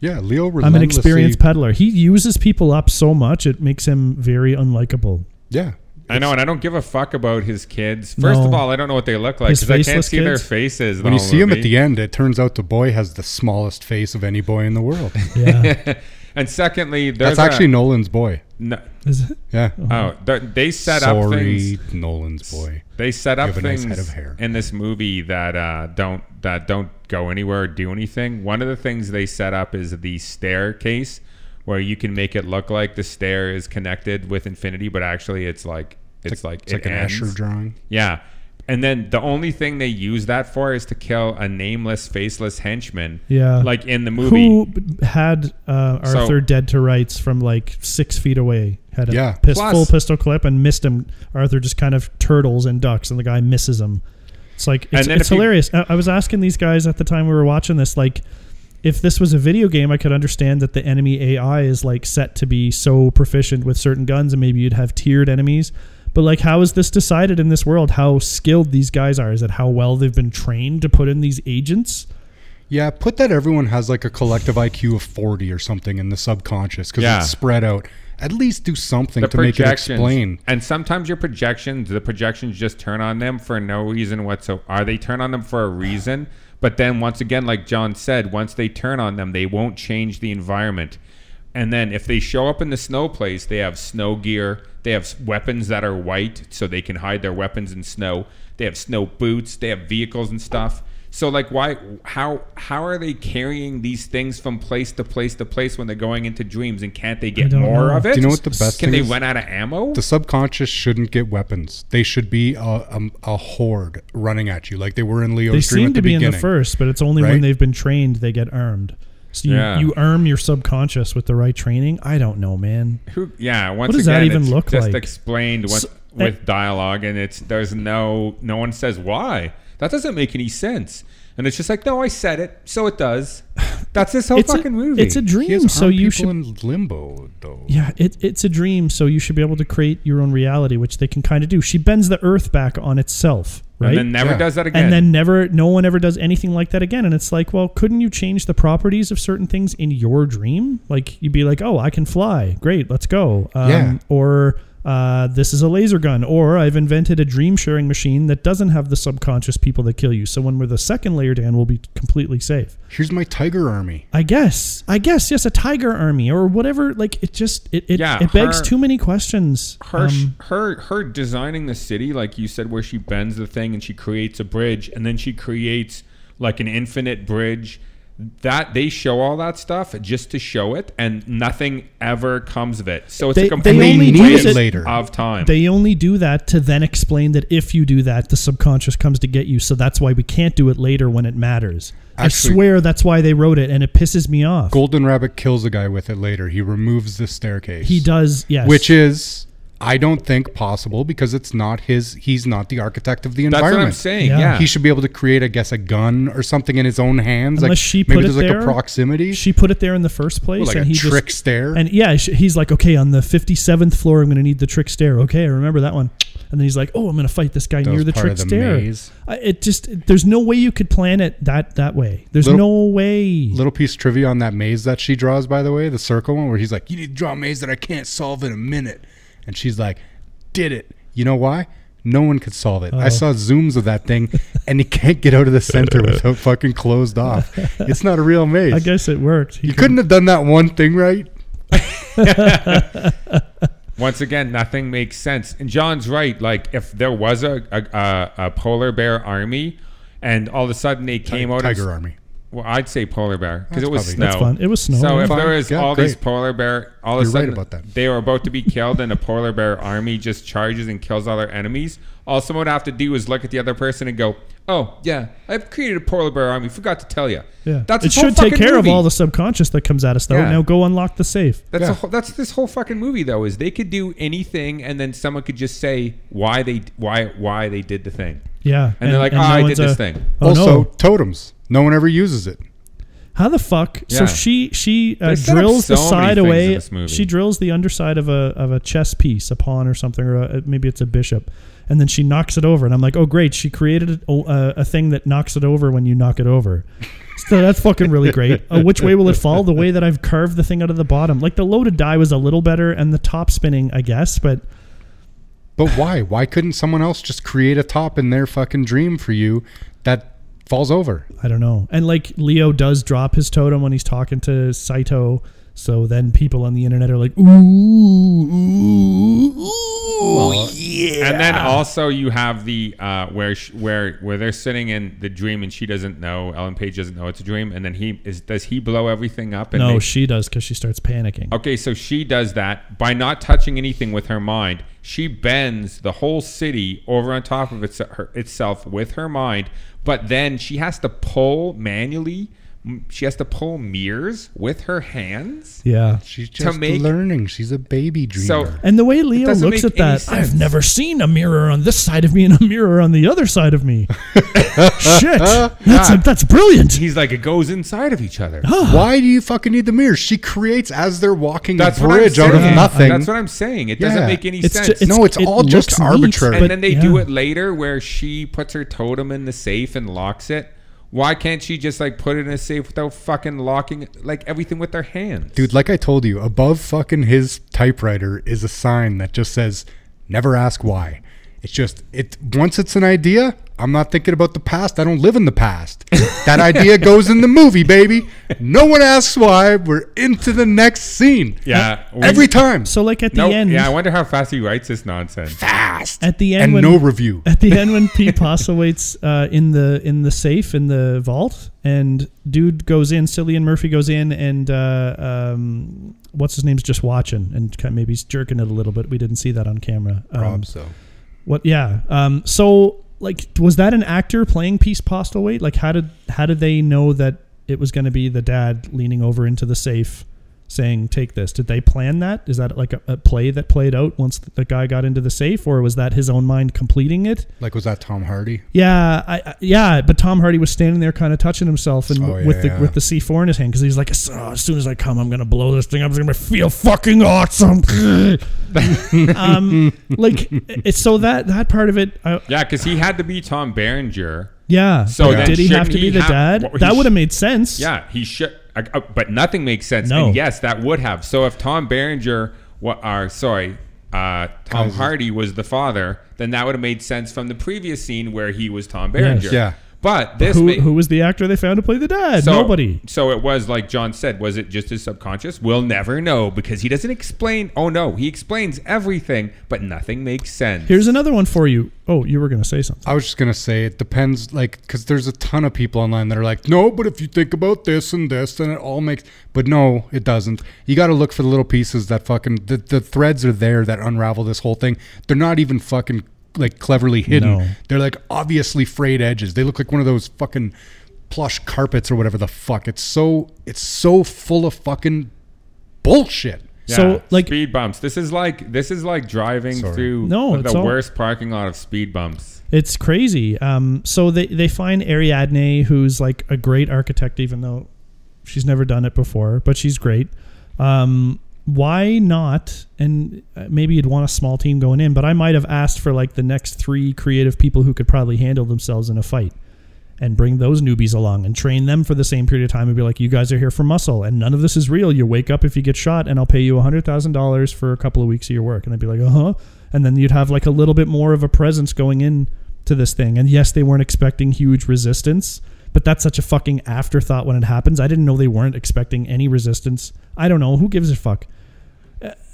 Yeah, Leo I'm an experienced peddler. He uses people up so much it makes him very unlikable. Yeah. I know, and I don't give a fuck about his kids. First No. of all, I don't know what they look like because I can't faceless see their faces. the When you whole see him at the end, it turns out the boy has the smallest face of any boy in the world. Yeah. And secondly, there's That's actually a, Nolan's boy. no, Is it? Yeah. oh, they- they set up Sorry, things. Nolan's boy. They set up have a nice head of hair. in this movie that uh, don't that don't go anywhere or do anything. One of the things they set up is the staircase, where you can make it look like the stair is connected with infinity, but actually it's like it's, like It's it like an ends. Escher drawing. Yeah. And then the only thing they use that for is to kill a nameless, faceless henchman. Yeah. Like in the movie. Who had uh, So- Arthur dead to rights from like six feet away? Had a Yeah. pis- Plus- full pistol clip and missed him. Arthur just kind of turtles and ducks, and the guy misses him. It's like it's, it's if you- hilarious. I, I was asking these guys at the time we were watching this, like, if this was a video game, I could understand that the enemy AI is like set to be so proficient with certain guns, and maybe you'd have tiered enemies. But like, how is this decided in this world? How skilled these guys are? Is it how well they've been trained to put in these agents? Yeah, put that everyone has like a collective IQ of 40 or something in the subconscious because Yeah. it's spread out. At least do something the to make it explain. And sometimes your projections, the projections just turn on them for no reason whatsoever. Are they turn on them for a reason? But then once again, like John said, once they turn on them, they won't change the environment. And then if they show up in the snow place, they have snow gear. They have weapons that are white so they can hide their weapons in snow. They have snow boots. They have vehicles and stuff. So like why how how are they carrying these things from place to place to place when they're going into dreams and can't they get don't more know. of it? Do you know what the best Can thing they is? run out of ammo? The subconscious shouldn't get weapons. They should be a, a, a horde running at you like they were in Leo's They dream seem at to be beginning. in the first, but it's only when they've been trained they get armed. So you, Yeah. you arm your subconscious with the right training. I don't know, man. Who? Yeah. Once does that even it's look just like? explained with, So- with dialogue, and it's there's no no one says why. That doesn't make any sense. And it's just like, no, I said it, so it does. That's this whole It's a, fucking movie. it's a He dream, has so you should. in limbo though. Yeah, it, it's a dream, so you should be able to create your own reality, which they can kind of do. She bends the Earth back on itself, right? and then never Yeah. does that again. and then never no one ever does anything like that again and it's like well couldn't you change the properties of certain things in your dream like you'd be like oh i can fly great let's go um, Yeah. or uh, this is a laser gun or i've invented a dream sharing machine that doesn't have the subconscious people that kill you so when we're the second layer dan we'll be completely safe Here's my tiger army. i guess i guess yes a tiger army or whatever like it just it it, Yeah, it begs her- too many questions her Um, her her designing the city, like you said, where she bends the thing and she creates a bridge, and then she creates like an infinite bridge. That they show all that stuff just to show it, and nothing ever comes of it. So it's They- a they complete only need waste it later. of time. They only do that to then explain that if you do that, the subconscious comes to get you. So that's why we can't do it later when it matters. I swear that's why they wrote it, and it pisses me off. Golden Rabbit kills a guy with it later. He removes the staircase. he does, yes. Which is I don't think possible because it's not his he's not the architect of the That's environment. what I'm saying. Yeah. Yeah, He should be able to create, I guess, a gun or something in his own hands. Unless like she maybe put there's it like there. a proximity, she put it there in the first place, like and a he trick just stare. and yeah, he's like, okay, on the fifty seventh floor, I'm going to need the trick stair. Okay, I remember that one. And then he's like, oh, I'm going to fight this guy That near was the part trick of the stair. maze. I- It just there's no way you could plan it that that way. There's Little- no way. Little piece of trivia on that maze that she draws, by the way, the circle one, where he's like, "You need to draw a maze that I can't solve in a minute," and she's like, "Did it? You know why? No one could solve it. I Oh. saw zooms of that thing, and he can't get out of the center without fucking closed off. It's not a real maze. I guess it worked. He you could- couldn't have done that one thing right. Once again, nothing makes sense. And John's right. Like, if there was a a, a, a polar bear army, and all of a sudden they came out Tiger and, Army. Well, I'd say polar bear because it was probably- snow. That's fun. It was snow. So if Fine. there was Yeah, all these great. polar bear, all of a You're right sudden about that. they were about to be killed, and a polar bear army just charges and kills all their enemies. All someone would have to do is look at the other person and go, "Oh yeah, I've created a polar bear army. Forgot to tell you." Yeah, that's it this whole should take fucking care movie. of all the subconscious that comes at us, though. Yeah. Now go unlock the safe. That's Yeah. a whole, that's this whole fucking movie though. Is they could do anything, and then someone could just say why they why why they did the thing. Yeah, And they're like, "Oh, I did one's this thing." Oh also, no! totems. No one ever uses it. How the fuck? So she she uh, They set up drills the so many side away. She drills the underside of a of a chess piece, a pawn or something, or a, maybe it's a bishop, and then she knocks it over. And I'm like, oh great, she created a, a, a thing that knocks it over when you knock it over. So that's fucking really great. Uh, which way will it fall? The way that I've carved the thing out of the bottom. Like the loaded die was a little better, and the top spinning, I guess, but But why? Why couldn't someone else just create a top in their fucking dream for you that falls over? I don't know. And like Leo does drop his totem when he's talking to Saito. So then people on the internet are like, ooh, ooh, ooh, yeah. And then also you have the uh, where sh- where where they're sitting in the dream and she doesn't know Ellen Page doesn't know it's a dream and then he is does he blow everything up and no, they- she does because she starts panicking. Okay, so she does that by not touching anything with her mind. She bends the whole city over on top of its, her, itself with her mind, but then she has to pull manually. M- She has to pull mirrors with her hands. Yeah. She's To just make- learning. She's a baby dreamer. So And the way Leo looks at that, sense. I've never seen a mirror on this side of me and a mirror on the other side of me. Shit, that's Yeah. that's brilliant. He's like, it goes inside of each other. Why do you fucking need the mirror? She creates as they're walking That's a bridge out of nothing. That's what I'm saying. It doesn't Yeah. make any It's ju- sense. it's- No, it's it all just looks neat, arbitrary. and but then they do it later where she puts her totem in the safe and locks it. Why can't she just like put it in a safe without fucking locking like everything with their hands? Dude, like I told you, above fucking his typewriter is a sign that just says, never ask why. It's just, it. once it's an idea, I'm not thinking about the past. I don't live in the past. that idea goes in the movie, baby. No one asks why. We're into the next scene. Yeah. Every time. So like at the no, end, yeah, I wonder how fast he writes this nonsense. Fast. at the end And when no review. at the end when Pete Postlethwaite's uh, in the in the safe in the vault, and dude goes in, Cillian Murphy goes in, and uh, um, what's his name's just watching, and kind of maybe he's jerking it a little bit. We didn't see that on camera. Um, Rob, so. What? Yeah. Um. So, like, was that an actor playing Pete Postlethwaite? Like, how did how did they know that it was going to be the dad leaning over into the safe, saying, "Take this"? Did they plan that? Is that like a, a play that played out once the guy got into the safe, or was that his own mind completing it? Like, was that Tom Hardy? Yeah, I, I yeah, but Tom Hardy was standing there, kind of touching himself, and Oh, yeah, with the yeah. with the C four in his hand, because he's like, "So, as soon as I come, I'm gonna blow this thing up. It's gonna feel fucking awesome. um, like it's so that that part of it, I, Yeah, because he had to be Tom Berenger. yeah. So but then did he have to be he the have- dad? what- that would have made sense. Yeah, he should. Uh, uh, but nothing makes sense. No. And yes, that would have. So if Tom Berenger, what are sorry, uh, Tom Hardy was the father, then that would have made sense from the previous scene where he was Tom Berenger. Yeah. But this Who, ma- who was the actor they found to play the dad? so, Nobody. So it was like John said. Was it just his subconscious? We'll never know because he doesn't explain. Oh no, he explains everything, but nothing makes sense. Here's another one for you. Oh, you were gonna say something. I was just gonna say it depends, like, because there's a ton of people online that are like, no, but if you think about this and this, then it all makes. But no, it doesn't. You got to look for the little pieces that fucking the, the threads are there that unravel this whole thing. They're not even fucking like cleverly hidden. No. They're like obviously frayed edges. They look like one of those fucking plush carpets or whatever the fuck. It's so it's so full of fucking bullshit. Yeah, So, like- speed bumps. This is like this is like driving Sorry. through No, the all- worst parking lot of speed bumps. It's crazy. Um, so they they find Ariadne, who's like a great architect, even though she's never done it before, but she's great. Um, why not? And uh, maybe you'd want a small team going in, but I might have asked for like the next three creative people who could probably handle themselves in a fight. And bring those newbies along and train them for the same period of time and be like, you guys are here for muscle and none of this is real. You wake up if you get shot and I'll pay you $100,000 for a couple of weeks of your work. And they'd be like, uh huh. And then you'd have like a little bit more of a presence going in to this thing. And yes, they weren't expecting huge resistance, but that's such a fucking afterthought when it happens. I didn't know they weren't expecting any resistance. I don't know. Who gives a fuck?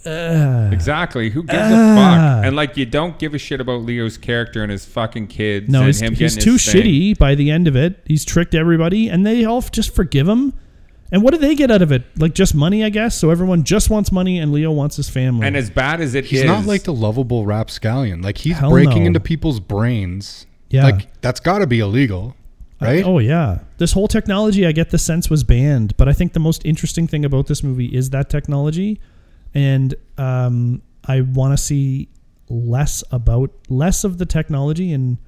Uh, Exactly. Who gives a Ah. fuck? And like, you don't give a shit about Leo's character and his fucking kids. no, and he's, him he's too shitty by the end of it. He's tricked everybody, and they all just forgive him. And what do they get out of it? Like just money, I guess. So everyone just wants money, and Leo wants his family. And as bad as it He's is- not like the lovable rapscallion. Like he's Hell breaking no. into people's brains. Yeah. Like that's got to be illegal, right? Oh yeah, this whole technology, I get the sense was banned, but I think the most interesting thing about this movie is that technology, and um, I want to see less about less of the technology and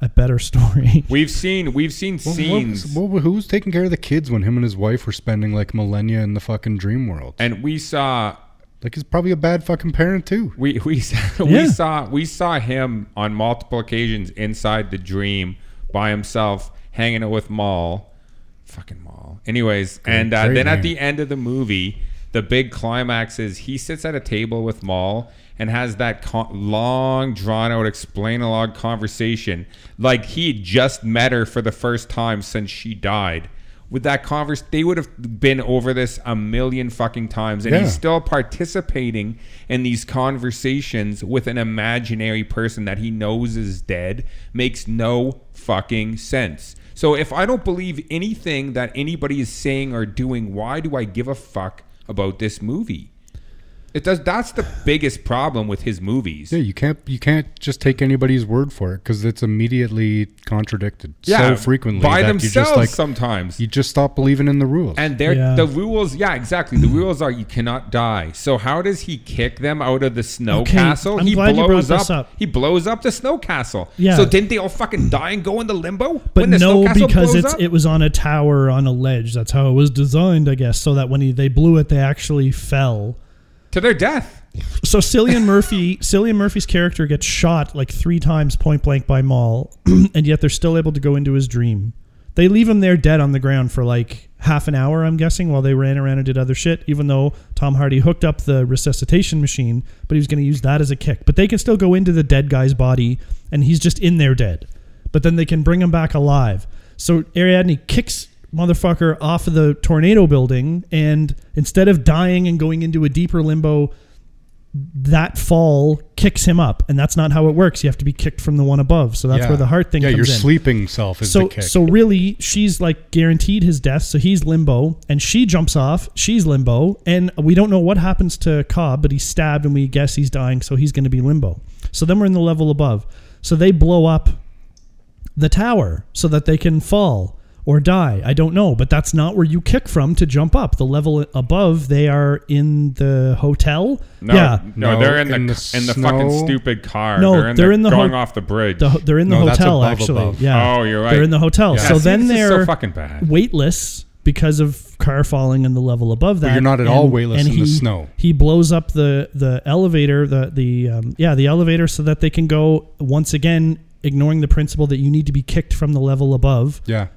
a better story. We've seen we've seen What- what scenes, was- what- who's taking care of the kids when him and his wife were spending like millennia in the fucking dream world? and we saw Like he's probably a bad fucking parent too. we we saw, Yeah. we saw we saw him on multiple occasions inside the dream by himself, hanging out with Mal, fucking Mal. Anyways, and uh, great then at the end of the movie, the big climax is he sits at a table with Mal and has that co- long, drawn out, explain a log conversation, like he just met her for the first time since she died. with that converse, they would have been over this a million fucking times, and Yeah. he's still participating in these conversations with an imaginary person that he knows is dead. Makes no fucking sense. So if I don't believe anything that anybody is saying or doing, why do I give a fuck about this movie? It does. That's the biggest problem with his movies. Yeah, you can't you can't just take anybody's word for it because it's immediately contradicted Yeah, so frequently by that themselves just like sometimes. you just stop believing in the rules. And they're, Yeah. the rules, yeah, exactly. The rules are you cannot die. So how does he kick them out of the snow Okay, castle? I'm he glad you brought blows this up, up. He blows up the snow castle. Yeah. So didn't they all fucking die and go into limbo But when the no, snow castle because blows it's up? it was on a tower on a ledge. That's how it was designed, I guess, so that when he, they blew it, they actually fell. To their death. So Cillian Murphy, Cillian Murphy's character gets shot like three times point blank by Mal, and yet they're still able to go into his dream. They leave him there dead on the ground for like half an hour, I'm guessing, while they ran around and did other shit. Even though Tom Hardy hooked up the resuscitation machine, but he was going to use that as a kick. But they can still go into the dead guy's body, and he's just in there dead. But then they can bring him back alive. So Ariadne kicks motherfucker off of the tornado building, and instead of dying and going into a deeper limbo, that fall kicks him up, and that's not how it works. You have to be kicked from the one above. So that's Yeah. where the heart thing Yeah, comes your in. sleeping self is so the kick. so really, she's like guaranteed his death. So he's limbo, and she jumps off. She's limbo, and we don't know what happens to Cobb, but he's stabbed, and we guess he's dying. So he's going to be limbo. So then we're in the level above. So they blow up the tower so that they can fall or die. I don't know, but that's not where you kick from to jump up. The level above, they are in the hotel. No, yeah, no, No, they're in the in in the the, fucking stupid car. No, they're in, they're the, in the going ho- off the bridge. the, they're in the No, hotel above, actually. above. Yeah. Oh, you're right. They're in the hotel. Yeah. So See, then they're so fucking bad. weightless because of car falling in the level above that. you're not at all weightless in the snow. He blows up the the elevator, the the um, yeah the elevator, so that they can go once again, ignoring the principle that you need to be kicked from the level above. yeah.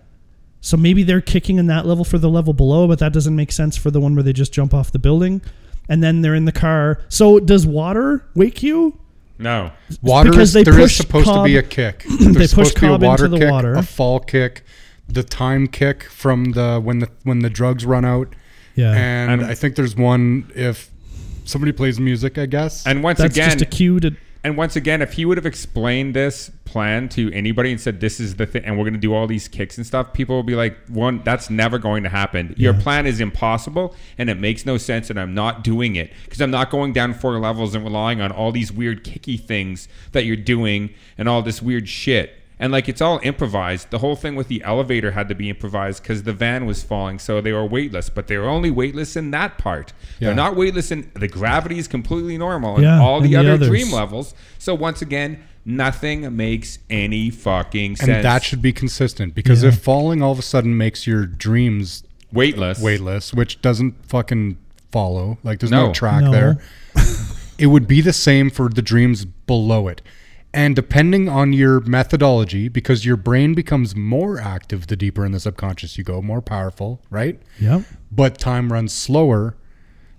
So maybe they're kicking in that level for the level below, but that doesn't make sense for the one where they just jump off the building. And then they're in the car. So does water wake you? no, Water because is they there is push supposed to be a Cobb- kick. they There's push supposed to be a Cobb into water the kick, water. a fall kick, the time kick from the when the when the drugs run out, Yeah. and, And- I think there's one if somebody plays music. I guess. and once That's again, just a cue to And once again, if he would have explained this plan to anybody and said, "This is the thing," and we're going to do all these kicks and stuff, people will be like, "One, that's never going to happen. Your Yeah. plan is impossible, and it makes no sense, and I'm not doing it because I'm not going down four levels and relying on all these weird kicky things that you're doing and all this weird shit." And like it's all improvised. The whole thing with the elevator had to be improvised because the van was falling, so they were weightless. But they were only weightless in that part. Yeah. They're not weightless in the gravity is completely normal, and Yeah, all the and the other dream levels. So once again, nothing makes any fucking sense. and that should be consistent because Yeah. if falling all of a sudden makes your dreams weightless. weightless, which doesn't fucking follow, like there's no, No. track No. there, it would be the same for the dreams below it. And depending on your methodology, because your brain becomes more active the deeper in the subconscious you go, more powerful, right? yeah. But time runs slower.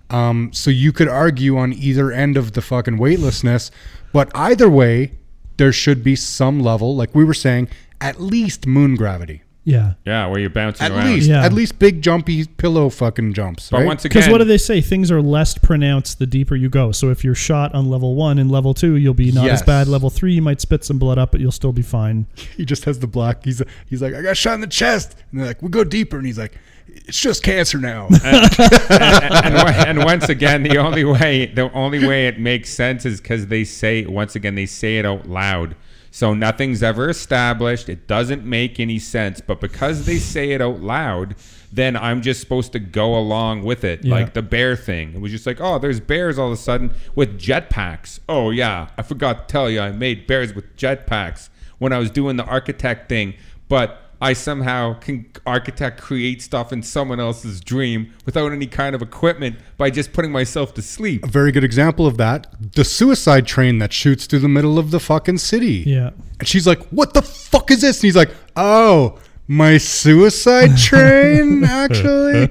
Um, so you could argue on either end of the fucking weightlessness, but either way, there should be some level, like we were saying, at least moon gravity. Yeah. Yeah, where you're bouncing At around. least, Yeah. at least big jumpy pillow fucking jumps. But right? once Because again, what do they say? Things are less pronounced the deeper you go. So if you're shot on level one and level two, you'll be not Yes. as bad. Level three, you might spit some blood up, but you'll still be fine. he just has the black. He's he's like, I got shot in the chest, and they're like, we go deeper, and he's like, it's just cancer now. and, one- and once again, the only way the only way it makes sense is because they say once again they say it out loud. So nothing's ever established. It doesn't make any sense. But because they say it out loud, then I'm just supposed to go along with it. Yeah. Like the bear thing. It was just like, oh, there's bears all of a sudden with jetpacks. Oh yeah, I forgot to tell you, I made bears with jetpacks when I was doing the architect thing. But I somehow can architect create stuff in someone else's dream without any kind of equipment by just putting myself to sleep. a very good example of that: the suicide train that shoots through the middle of the fucking city. Yeah. And she's like, "What the fuck is this?" And he's like, "Oh, my suicide train, actually.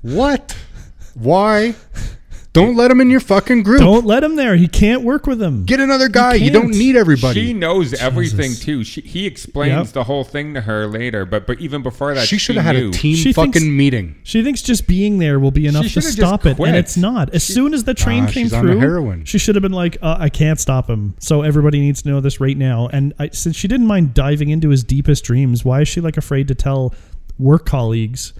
what? Why? Don't let him in your fucking group. Don't let him there. He can't work with him. Get another guy. You, don't need everybody. She knows everything too. She, he explains Yep. the whole thing to her later, but but even before that, she should have had knew. a team She fucking thinks- meeting. She thinks just being there will be enough to stop it, and it's not. As soon as the train Ah, came she's on through, heroin. she should have been like, uh, "I can't stop him." So everybody needs to know this right now. And I, since she didn't mind diving into his deepest dreams, why is she like afraid to tell work colleagues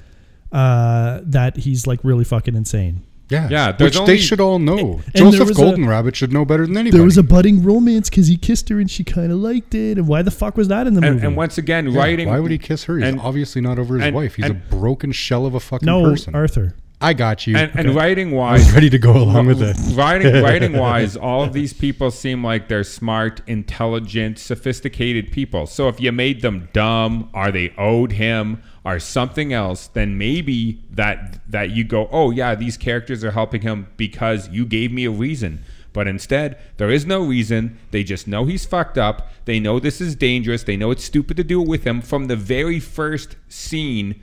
uh, that he's like really fucking insane? Yeah, Yeah, which only- they should all know. there Joseph Golden a- Goldenrabbit should know better than anybody. There was a budding romance because he kissed her and she kind of liked it. And why the fuck was that in the movie? and once again, Yeah, writing. Why would he kiss her? He's and- obviously not over his and- wife. He's and- a broken shell of a fucking no, person. Arthur. I got you. And, and writing wise, ready to go along with it. writing writing wise, all of these people seem like they're smart, intelligent, sophisticated people. So if you made them dumb, are they owed him, or something else, then maybe that that you go, oh yeah, these characters are helping him because you gave me a reason. But instead, there is no reason. They just know he's fucked up. They know this is dangerous. They know it's stupid to do it with him. From the very first scene,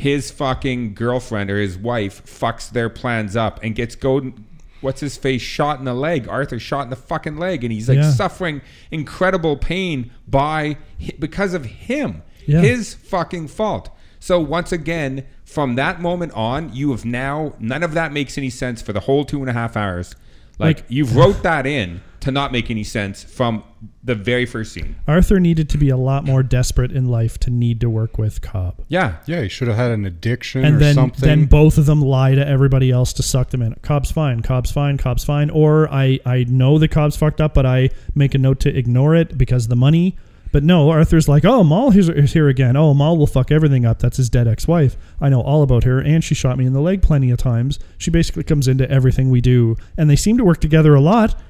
his fucking girlfriend or his wife fucks their plans up and gets golden what's his face shot in the leg arthur shot in the fucking leg and he's like Yeah. suffering incredible pain by because of him Yeah. his fucking fault so once again from that moment on you have now none of that makes any sense for the whole two and a half hours like, Like- you've wrote that in to not make any sense from the very first scene Arthur needed to be a lot more desperate in life to need to work with Cobb. yeah Yeah, he should have had an addiction and or then something. then both of them lie to everybody else to suck them in. Cobb's fine, Cobb's fine, Cobb's fine. Or I I know that Cobb's fucked up, but I make a note to ignore it because the money. But no, Arthur's like, oh, Mal is is here again. Oh, Mal will fuck everything up. That's his dead ex-wife. I know all about her, and she shot me in the leg plenty of times. She basically comes into everything we do, and they seem to work together a lot.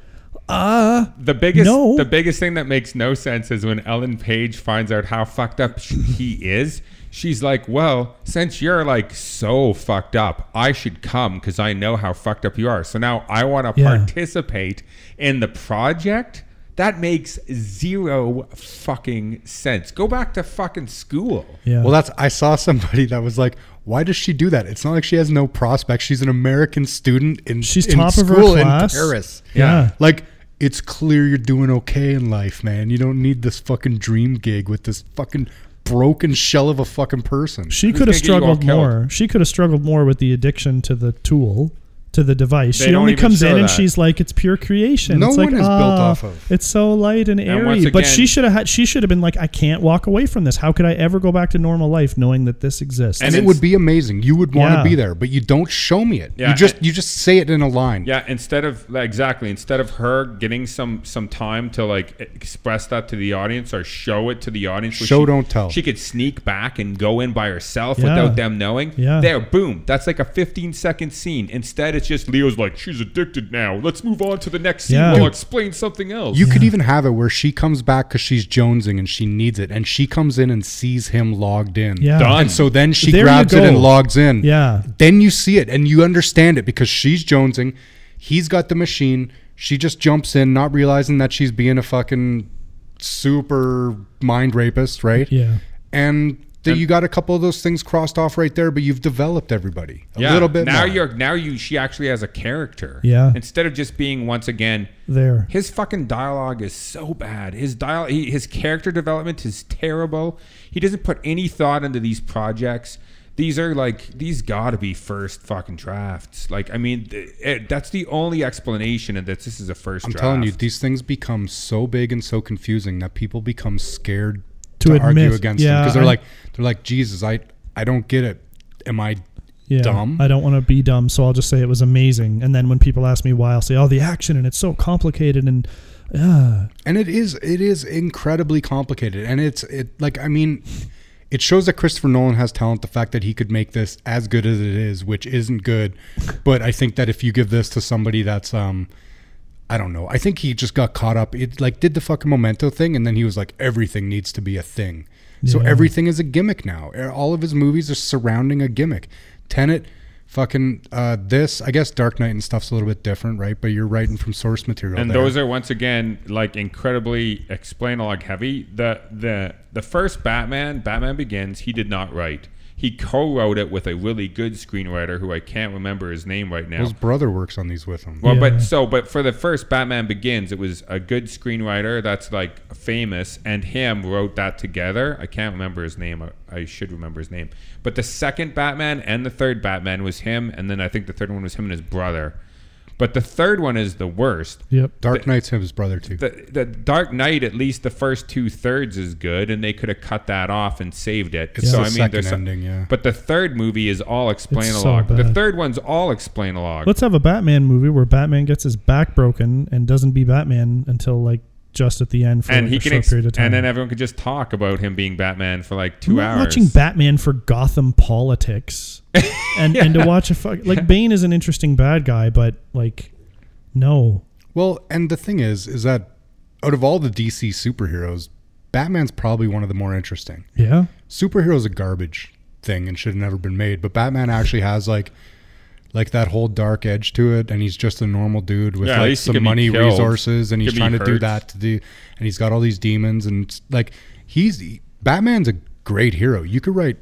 Uh The biggest No. the biggest thing that makes no sense is when Ellen Page finds out how fucked up he is. She's like, "Well, since you're like so fucked up, I should come because I know how fucked up you are. So now I want to Yeah. participate in the project." That makes zero fucking sense. Go back to fucking school. yeah. Well, that's I saw somebody that was like, "Why does she do that? It's not like she has no prospects. She's an American student in She's in top of her school in class. Paris. yeah. Like it's clear you're doing okay in life, man. You don't need this fucking dream gig with this fucking broken shell of a fucking person. She could have gonna get you all struggled killed? more. She could have struggled more with the addiction to the tool, to the device. They she only comes show in and she's like, "It's pure creation." No it's like, one is built "Ah, off of." It's so light and airy. once but she should have had. She should have been like, "I can't walk away from this. How could I ever go back to normal life knowing that this exists?" and And it would be amazing. You would want to Yeah. be there, but you don't show me it. Yeah, you just and- you just say it in a line. Yeah, instead of like, exactly instead of her getting some some time to like express that to the audience or show it to the audience. Show, she- don't tell. She could sneak back and go in by herself Yeah. without them knowing. Yeah. There, boom. That's like a 15 second scene. Instead, it's just Leo's like, she's addicted now. Let's move on to the next scene. Yeah. We'll explain something else. You could even have it where she comes back because she's jonesing and she needs it, and she comes in and sees him logged in. Yeah. Done. And so then she There grabs it and logs in. Yeah. Then you see it and you understand it because she's jonesing. He's got the machine. She just jumps in, not realizing that she's being a fucking super mind rapist, right? Yeah. And that you got a couple of those things crossed off right there, but you've developed everybody a yeah. little bit now more. you're now you she actually has a character. Yeah. Instead of just being once again there. His fucking dialogue is so bad. His dial, he, his character development is terrible. He doesn't put any thought into these projects. These are like these got to be first fucking drafts. Like I mean, th- it, that's the only explanation, and that this is a 1st I'm draft. telling you, these things become so big and so confusing that people become scared To to, argue against them yeah, because they're I- like, they're like, Jesus, I, I don't get it. Am I Yeah. dumb? I don't want to be dumb, so I'll just say it was amazing. And then when people ask me why, I'll say, "Oh, the action and it's so complicated and." Uh, And it is it is incredibly complicated. And it's it like I mean it shows that Christopher Nolan has talent, the fact that he could make this as good as it is, which isn't good. But I think that if you give this to somebody that's um I don't know. I think he just got caught up. It like did the fucking memento thing and then he was like everything needs to be a thing. So everything is a gimmick now. All of his movies are surrounding a gimmick. Tenet fucking uh this I guess Dark Knight and stuff's a little bit different, right? But you're writing from source material. and there. those are once again like incredibly explain-log heavy. The the the first Batman, Batman Begins, he did not write. He co-wrote it with a really good screenwriter who I can't remember his name right now. His brother works on these with him. Well, Yeah. but so, but for the first Batman Begins, it was a good screenwriter that's like famous, and him wrote that together. I can't remember his name. I, I should remember his name. But the second Batman and the third Batman was him, and then I think the third one was him and his brother. But the third one is the worst. Yep. Dark Knight's his brother too. The, the Dark Knight, at least the first two thirds is good, and they could have cut that off and saved it. It's so the I mean, second there's some- ending, yeah. But the third movie is all explain a so the third one's all explain a log. Let's have a Batman movie where Batman gets his back broken and doesn't be Batman until like just at the end for and like he a can, short ex- period of time. and then everyone could just talk about him being Batman for like I'm two hours. watching Batman for Gotham politics, and and to watch a fuck like Bane is an interesting bad guy, but like no, Well, and the thing is, is that out of all the DC superheroes, Batman's probably one of the more interesting. yeah, Superheroes a garbage thing and should have never been made, but Batman actually has like like that whole dark edge to it, and he's just a normal dude with Yeah, like some money, resources, and he's trying to do that to do, and he's got all these demons, and like he's Batman's a great hero. You could write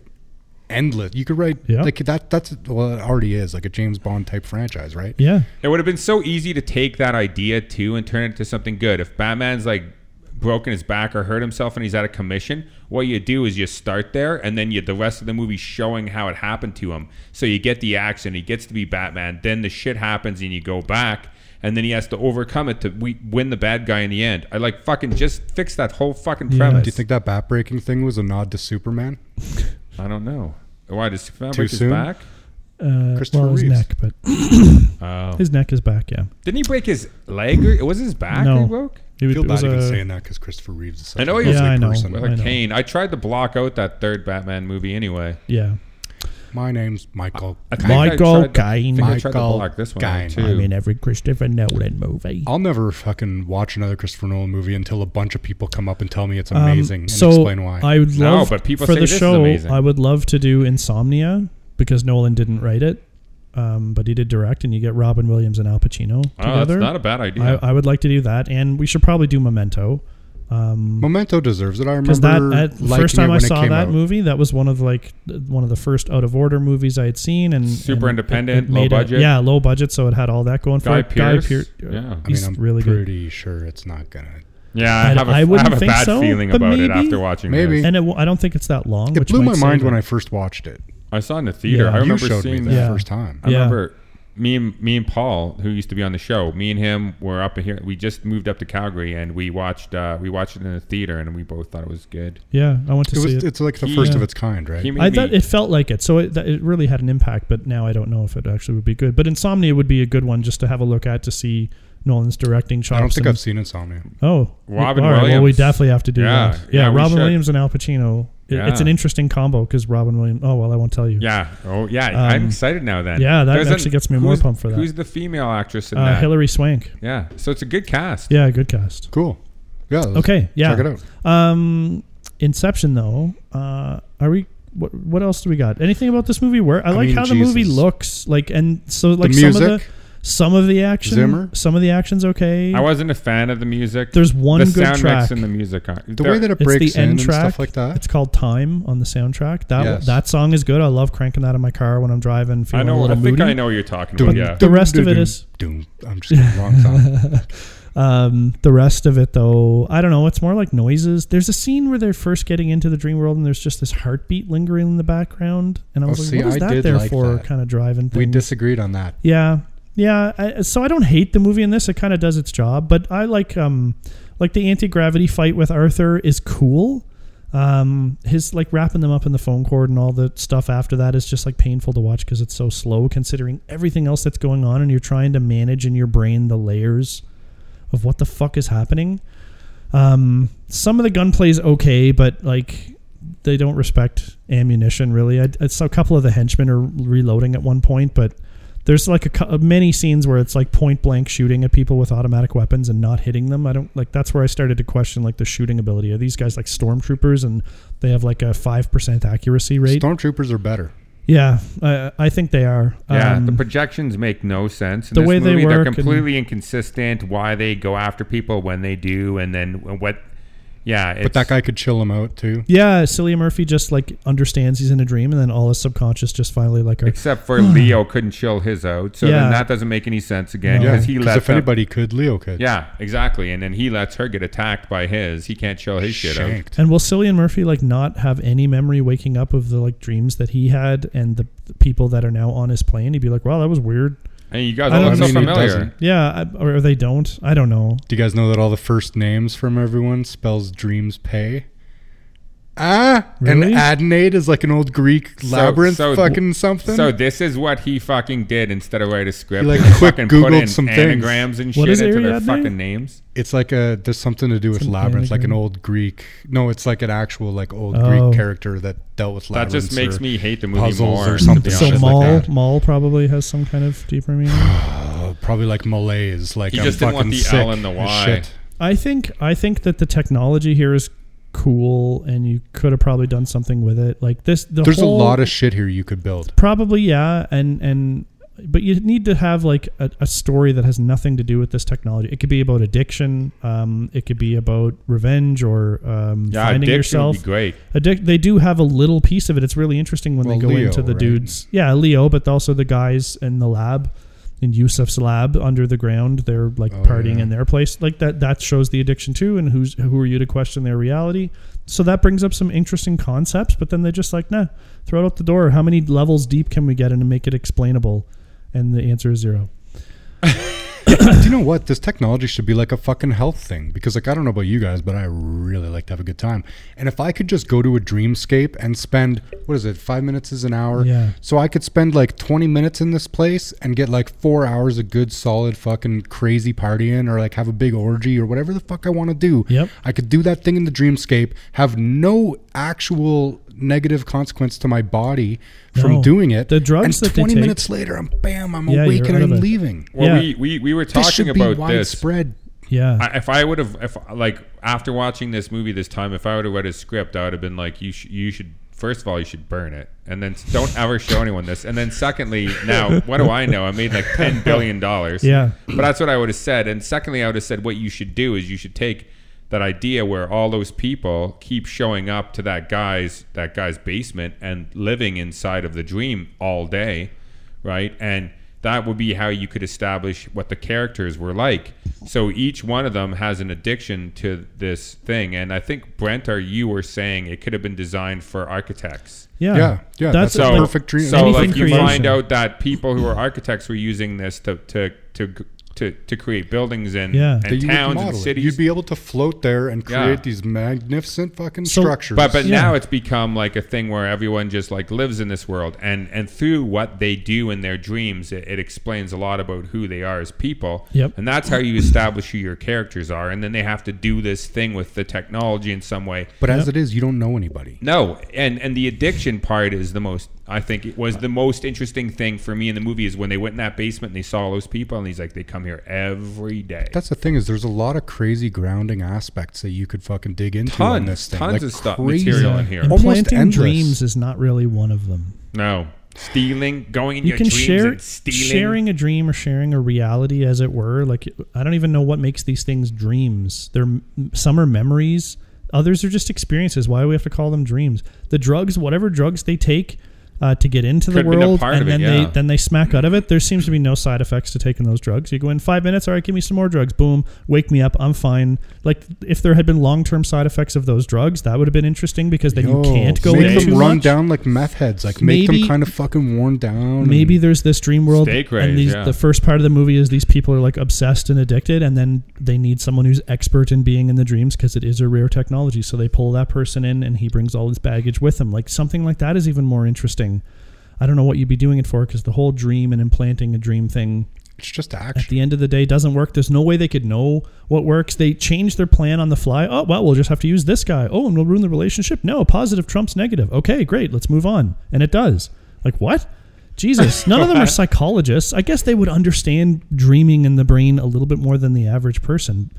endless. You could write Yeah. like that. That's well, it already is like a James Bond type franchise, right? yeah, It would have been so easy to take that idea too and turn it into something good. If Batman's like broken his back or hurt himself and he's out of commission, what you do is you start there and then you the rest of the movie showing how it happened to him. So you get the action, he gets to be Batman, then the shit happens and you go back and then he has to overcome it to we, win the bad guy in the end. I like fucking just fix that whole fucking Yeah. Do you think that bat breaking thing was a nod to Superman? I don't know. Why does Superman Too break his back? uh, Christopher well, his Reeves. neck, but Oh. his neck is back. Yeah, Didn't he break his leg or it was his back No. he broke? He I feel it was bad even a- saying that because Christopher Reeves is such I know a he was- lovely Yeah, I know. person. With I a know. cane. I tried to block out that third Batman movie anyway. yeah. My name's Michael. I think Michael I tried to- I Caine. think I tried to Michael block this one Caine. too. I'm in every Christopher Nolan movie. I'll never fucking watch another Christopher Nolan movie until a bunch of people come up and tell me it's Um, amazing and so explain why. I would No, love but people for say the this is show. amazing. I would love to do Insomnia because Nolan didn't write it, um, but he did direct, and you get Robin Williams and Al Pacino oh, together. that's not a bad idea. I, I would like to do that, and we should probably do Memento. Um, Memento deserves it. I because remember that at, first time I saw that out. movie, that was one of like one of the first out of order movies I had seen, and Super and independent, it low made it- budget. yeah, low budget, so it had all that going for Guy it. Pearce? Pearce, Yeah. I mean, I'm really good. pretty sure it's not gonna. yeah, I I- have a, I I wouldn't have a think bad so, feeling but about it after watching it. maybe. this. And it, w- I don't think it's that long. It which blew my mind when it. I first watched it. I saw it in the theater. Yeah. I remember you showed seeing me that. that Yeah. first time. I Yeah. remember me and me and Paul, who used to be on the show, me and him were up here. We just moved up to Calgary, and we watched uh, we watched it in the theater, and we both thought it was good. Yeah, I went to It see was. it. It's like the He- first Yeah. of its kind, right? He made I me, thought it felt like it, so it, that it really had an impact. But now I don't know if it actually would be good. But Insomnia would be a good one just to have a look at to see Nolan's directing chops. I don't think and- I've seen Insomnia. Oh, Robin all right, Well, we definitely have to do Yeah, that. Yeah, yeah, Robin. Williams and Al Pacino. It- It's an interesting combo because Robin Williams. Oh well, I won't tell you. Yeah. Oh, yeah. I'm Um, excited now. Then. yeah, that There's actually gets me more pumped for that. Who's the female actress in Uh, that? Hilary Swank. Yeah. So it's a good cast. Yeah, good cast. Cool. Yeah. Okay, yeah. Check it out. Um, Inception though. Uh, are we? What, what else do we got? Anything about this movie? Where I, I like mean, how the movie looks like, and so like the some of the music. Some of the action, Zimmer? some of the action's okay. I wasn't a fan of the music. There's one the good sound track. mix and the music. Are, the way that it breaks the in end and track. stuff like that. It's called Time on the soundtrack. That Yes. that song is good. I love cranking that in my car when I'm driving. I Feeling a know. I little think. I know what you're talking Doom, about. Yeah. the rest of it doom, is- doom. I'm just kidding. Wrong song. Um, the rest of it, though, I don't know. It's more like noises. There's a scene where they're first getting into the dream world, and there's just this heartbeat lingering in the background, and I Oh, was like, see, "What is I that there like for?" that. Kind of driving. we disagreed on that. Yeah, yeah. I, so I don't hate the movie in this. It kind of does its job, but I like um like the anti gravity fight with Arthur is cool. Um, his like wrapping them up in the phone cord and all the stuff after that is just like painful to watch because it's so slow considering everything else that's going on and you're trying to manage in your brain the layers of what the fuck is happening. Um, some of the gunplay is okay, but like they don't respect ammunition really. I, it's a couple of the henchmen are reloading at one point, but there's like a, cou- many scenes where it's like point blank shooting at people with automatic weapons and not hitting them. I don't like that's where I started to question like the shooting ability. Are these guys like stormtroopers and they have like a five percent accuracy rate? Stormtroopers are better. yeah, I, I think they are. Yeah, Um, the projections make no sense. In the this way they movie, they're work and- completely inconsistent. Why they go after people when they do, and then what, yeah, But that guy could chill him out too. Yeah, Cillian Murphy just like understands he's in a dream, and then all his subconscious just finally like, are, Except for Leo couldn't chill his out, so Yeah. then that doesn't make any sense again No. Yeah, because he because lets if them- anybody could, Leo could. Yeah, exactly, and then he lets her get attacked by his. He can't chill his shit out. And will Cillian Murphy like not have any memory waking up of the like dreams that he had and the, the people that are now on his plane? He'd be like, wow, that was weird. And you guys I all don't look so mean, he familiar. doesn't. Yeah, I, or they don't. I don't know. Do you guys know that all the first names from everyone spells dreams pay? Ah, Really? and Adenade is like an old Greek So- labyrinth so- fucking something. So this is what he fucking did instead of write a script. He, like, He quick fucking put Googled in some things. and What shit into their Ariadne? fucking names. it's like a there's something to do with It's an labyrinth, like an old Greek. No, it's like an actual like old Oh. Greek character that dealt with labyrinth. That just makes me hate the movie more. or something. So Mal like Mal, that. Mal probably has some kind of deeper meaning. uh, probably like malaise. Like He I'm just didn't want the L and the as Y. shit. I think I think that the technology here is cool, and you could have probably done something with it. Like this, the There's whole, a lot of shit here you could build. probably yeah, and and but you need to have like a, a story that has nothing to do with this technology. It could be about addiction. Um, it could be about revenge or um, Yeah, finding addiction yourself. would be great. Addic- they do have a little piece of it. It's really interesting when Well, they go Leo, into the right? dudes. Yeah, Leo, but also the guys in the lab, in Yusuf's lab under the ground. They're like Oh, partying yeah. in their place. Like that. That shows the addiction too. And who's who are you to question their reality? So that brings up some interesting concepts. But then they just like, nah, throw it out the door. How many levels deep can we get in to make it explainable? And the answer is zero. Do you know what? This technology should be like a fucking health thing because, like, I don't know about you guys, but I really like to have a good time. And if I could just go to a dreamscape and spend, what is it, five minutes is an hour? Yeah. So I could spend like 20 minutes in this place and get like four hours of good, solid, fucking crazy partying or like have a big orgy or whatever the fuck I want to do. Yep. I could do that thing in the dreamscape, have no actual negative consequence to my body from No. doing it. The drugs and that 20 take- minutes later, I'm bam, I'm Yeah, awake and I'm leaving. Well, Yeah. we, we we were This talking should be about this. widespread. Yeah. I, if I would have, if like after watching this movie this time, if I would have read his script, I would have been like, you sh- you should first of all you should burn it, and then don't ever show anyone this, and then secondly, now what do I know? I made like ten billion dollars. Yeah. but that's what I would have said, and secondly, I would have said what you should do is you should take that idea where all those people keep showing up to that guy's that guy's basement and living inside of the dream all day, right? And that would be how you could establish what the characters were like. So each one of them has an addiction to this thing, and I think Brent or you were saying it could have been designed for architects. yeah. Yeah, yeah, that's a So perfect dream. So Anything like you creation. find out that people who are architects were using this to to to to, to create buildings and, Yeah. that and you would towns and model it. cities. You'd be able to float there and create Yeah. these magnificent fucking So- structures. But but Yeah. now it's become like a thing where everyone just like lives in this world, and and through what they do in their dreams, it, it explains a lot about who they are as people. Yep. And that's how you establish who your characters are, and then they have to do this thing with the technology in some way. but as it is, you don't know anybody. No, and and the addiction part is the most. I think it was the most interesting thing for me in the movie is when they went in that basement and they saw all those people, and he's like, they come here every day. That's the thing is, there's a lot of crazy grounding aspects that you could fucking dig into on Tons, this thing. tons Like of stuff, crazy. material in here. And Almost planting endless. dreams is not really one of them. No, stealing, going in you your can dreams share and stealing. sharing a dream or sharing a reality as it were like i don't even know what makes these things dreams they're some are memories others are just experiences why do we have to call them dreams the drugs whatever drugs they take uh, to get into the Could have been a world and of it, then yeah. they then they smack out of it there seems to be no side effects to taking those drugs you go in five minutes all right give me some more drugs boom wake me up i'm fine like if there had been long-term side effects of those drugs that would have been interesting because then Yo, you can't go make in them run much down like meth heads. Like make them kind of fucking worn down. maybe there's this dream world Stay crazy, and these, yeah. the first part of the movie is these people are like obsessed and addicted and then they need someone who's expert in being in the dreams because it is a rare technology so they pull that person in and he brings all his baggage with him like something like that is even more interesting i don't know what you'd be doing it for because the whole dream and implanting a dream thing it's just at the end of the day doesn't work. There's no way they could know what works. They change their plan on the fly. Oh well we'll just have to use this guy. Oh and we'll ruin the relationship? No positive trumps negative. Okay great let's move on. And it does. Like what? Jesus none of them are psychologists. I guess they would understand dreaming in the brain a little bit more than the average person.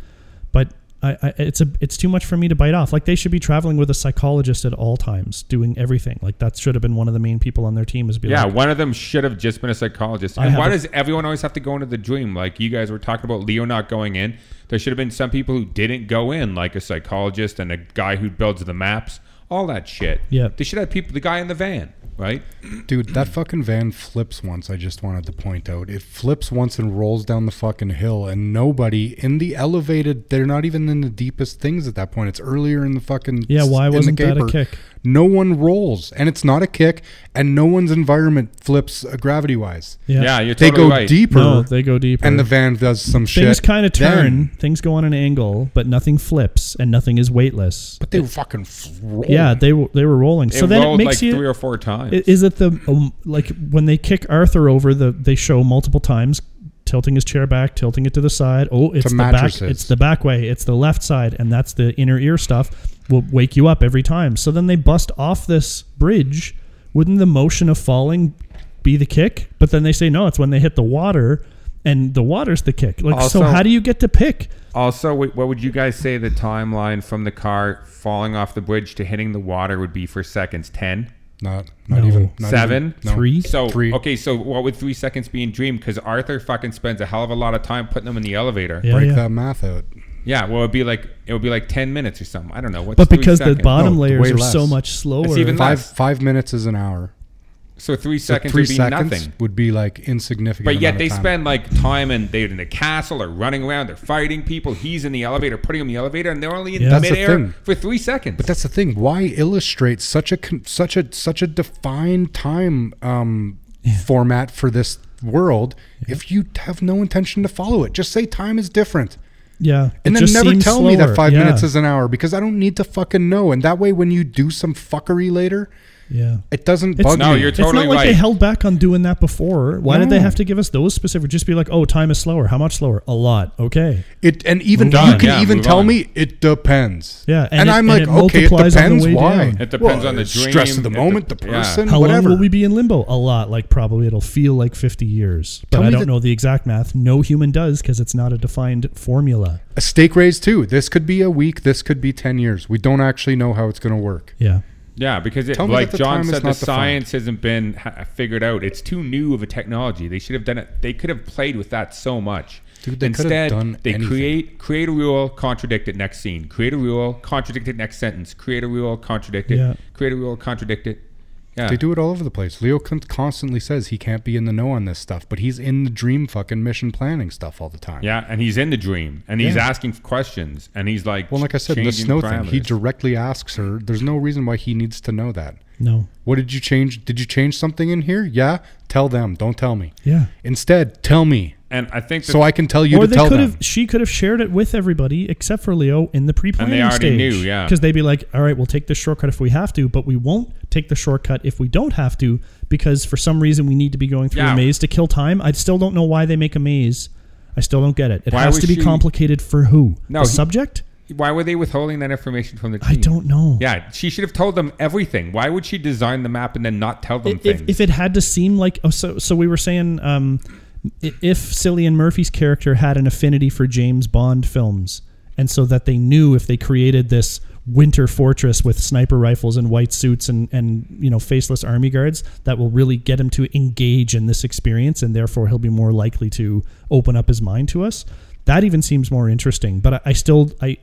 But I, I it's a it's too much for me to bite off. Like they should be traveling with a psychologist at all times, doing everything. Like that should have been one of the main people on their team. Is be Yeah, like, one of them should have just been a psychologist. And why a- does everyone always have to go into the dream? Like you guys were talking about Leo not going in. There should have been some people who didn't go in, like a psychologist and a guy who builds the maps, all that shit. Yeah. They should have people, the guy in the van, right? Dude, that fucking van flips once. I just wanted to point out. It flips once and rolls down the fucking hill, and nobody in the elevated. They're not even in the deepest things at that point. It's earlier in the fucking. Yeah, why in the wasn't that a kick? No one rolls, and it's not a kick, and no one's environment flips uh, gravity wise. yeah, Yeah, you're They totally go right. deeper, No, they go deeper. and the van does some shit. things kind of turn. Then- things go on an angle, but nothing flips and nothing is weightless. but they were fucking f- rolling. Yeah, they were they were rolling. It so then it makes like you three or four times. Is it the um, like when they kick Arthur over the they show multiple times tilting his chair back, tilting it to the side. Oh, it's To the back it's the back way, it's the left side and that's the inner ear stuff will wake you up every time. So then they bust off this bridge. Wouldn't the motion of falling be the kick? But then they say no, it's when they hit the water and the water's the kick. Like so how do you get to pick? Also, what would you guys say the timeline from the car falling off the bridge to hitting the water would be for seconds? 10? not not No. even not Seven? even- no. Three? So, Three. okay, so what would three seconds be in Dream? Because Arthur fucking spends a hell of a lot of time putting them in the elevator. Yeah, Break yeah. that math out. Yeah, well, it'd be like it would be like ten minutes or something. I don't know. What's But because the bottom No, layers way are so much slower. even Five less. five minutes is an hour. So three So seconds three would be seconds nothing. would be like insignificant. But yet they of time. spend like time and they're in a castle or running around. They're fighting people. He's in the elevator, putting him in the elevator, and they're only in Yeah. That's the midair thing. for three seconds. But that's the thing. Why illustrate such a such a such a defined time um, format for this world if you have no intention to follow it? Just say time is different, yeah. and it then just never seems tell me that five Yeah. minutes is an hour because I don't need to fucking know. And that way, when you do some fuckery later, Yeah. it doesn't It's- bug No, you're totally it's not totally like they held back on doing that before. Why did they have to give us those specific? Just be like, oh, time is slower. How much slower? A lot. Okay. It and even Move you on, can yeah, even tell on. me it depends. Yeah, and and, it- I'm and like, it okay, it multiplies on the depends why. down. It depends on the stress of the moment, dep- the yeah. person, How whatever. long will we be in limbo? A lot. Like probably it'll feel like 50 years. But Tell I don't that- know the exact math. No human does because it's not a defined formula. a stake raise too. This could be a week. This could be ten years. We don't actually know how it's going to work. Yeah. Yeah, because it, Tell me like that the John time is said, the not defined. science hasn't been ha- figured out. It's too new of a technology. They should have done it. They could have played with that so much. Dude, they could have Instead, done they anything. create create a rule, contradict it next scene. Create a rule, contradict it next sentence. Create a rule, contradict it. Yeah. Create a rule, contradict it. Yeah. They do it all over the place. Leo constantly says he can't be in the know on this stuff, but he's in the dream fucking mission planning stuff all the time. Yeah, and he's in the dream, and he's Yeah. asking questions, and he's like, Well, like I said, the changing snow thing, he directly asks her. There's no reason why he needs to know that. No. What did you change? Did you change something in here? Yeah. Tell them. Don't tell me. Yeah. Instead, tell me and I think that so I can tell you or to they tell could them. have. She could have shared it with everybody except for Leo in the pre-planning already stage. knew, yeah. Because they'd be like, "All right, we'll take the shortcut if we have to, but we won't take the shortcut if we don't have to because for some reason we need to be going through Yeah. a maze to kill time." I still don't know why they make a maze. I still don't get it. It Why has was to be she- complicated for who? No, the he- subject? why were they withholding that information from the team? I don't know. Yeah, she should have told them everything. Why would she design the map and then not tell them if, things? if it had to seem like oh, so so we were saying um, i- if Cillian Murphy's character had an affinity for James Bond films and so that they knew if they created this winter fortress with sniper rifles and white suits and and you know faceless army guards that will really get him to engage in this experience and therefore he'll be more likely to open up his mind to us. That even seems more interesting but I, I still I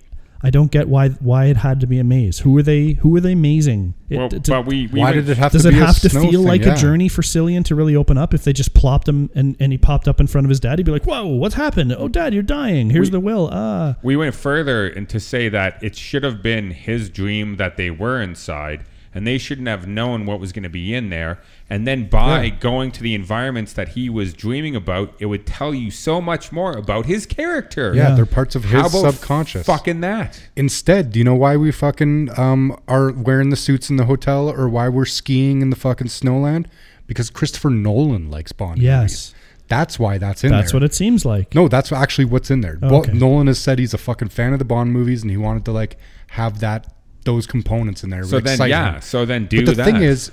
I don't get why why it had to be a maze. Who are they? Who are they mazing? It- well, to- but we, we Why did it have does to it be a have to feel thing? like Yeah. a journey for Cillian to really open up? If they just plopped him and, and he popped up in front of his dad, he'd be like, "Whoa, what's happened? Oh, dad, you're dying. Here's We- the will." Ah, We went further and to say that it should have been his dream that they were inside, and they shouldn't have known what was going to be in there. And then by Yeah. going to the environments that he was dreaming about, it would tell you so much more about his character. Yeah, Yeah. they're parts of How his about subconscious. Fucking that. Instead, do you know why we fucking um are wearing the suits in the hotel or why we're skiing in the fucking snowland? Because Christopher Nolan likes Bond. Yes. movies. That's why that's in that's there. That's what it seems like. No, that's actually what's in there. Well, okay. Nolan has said he's a fucking fan of the Bond movies and he wanted to like have that those components in there. So then, excitement. yeah. So then do but the that. thing is,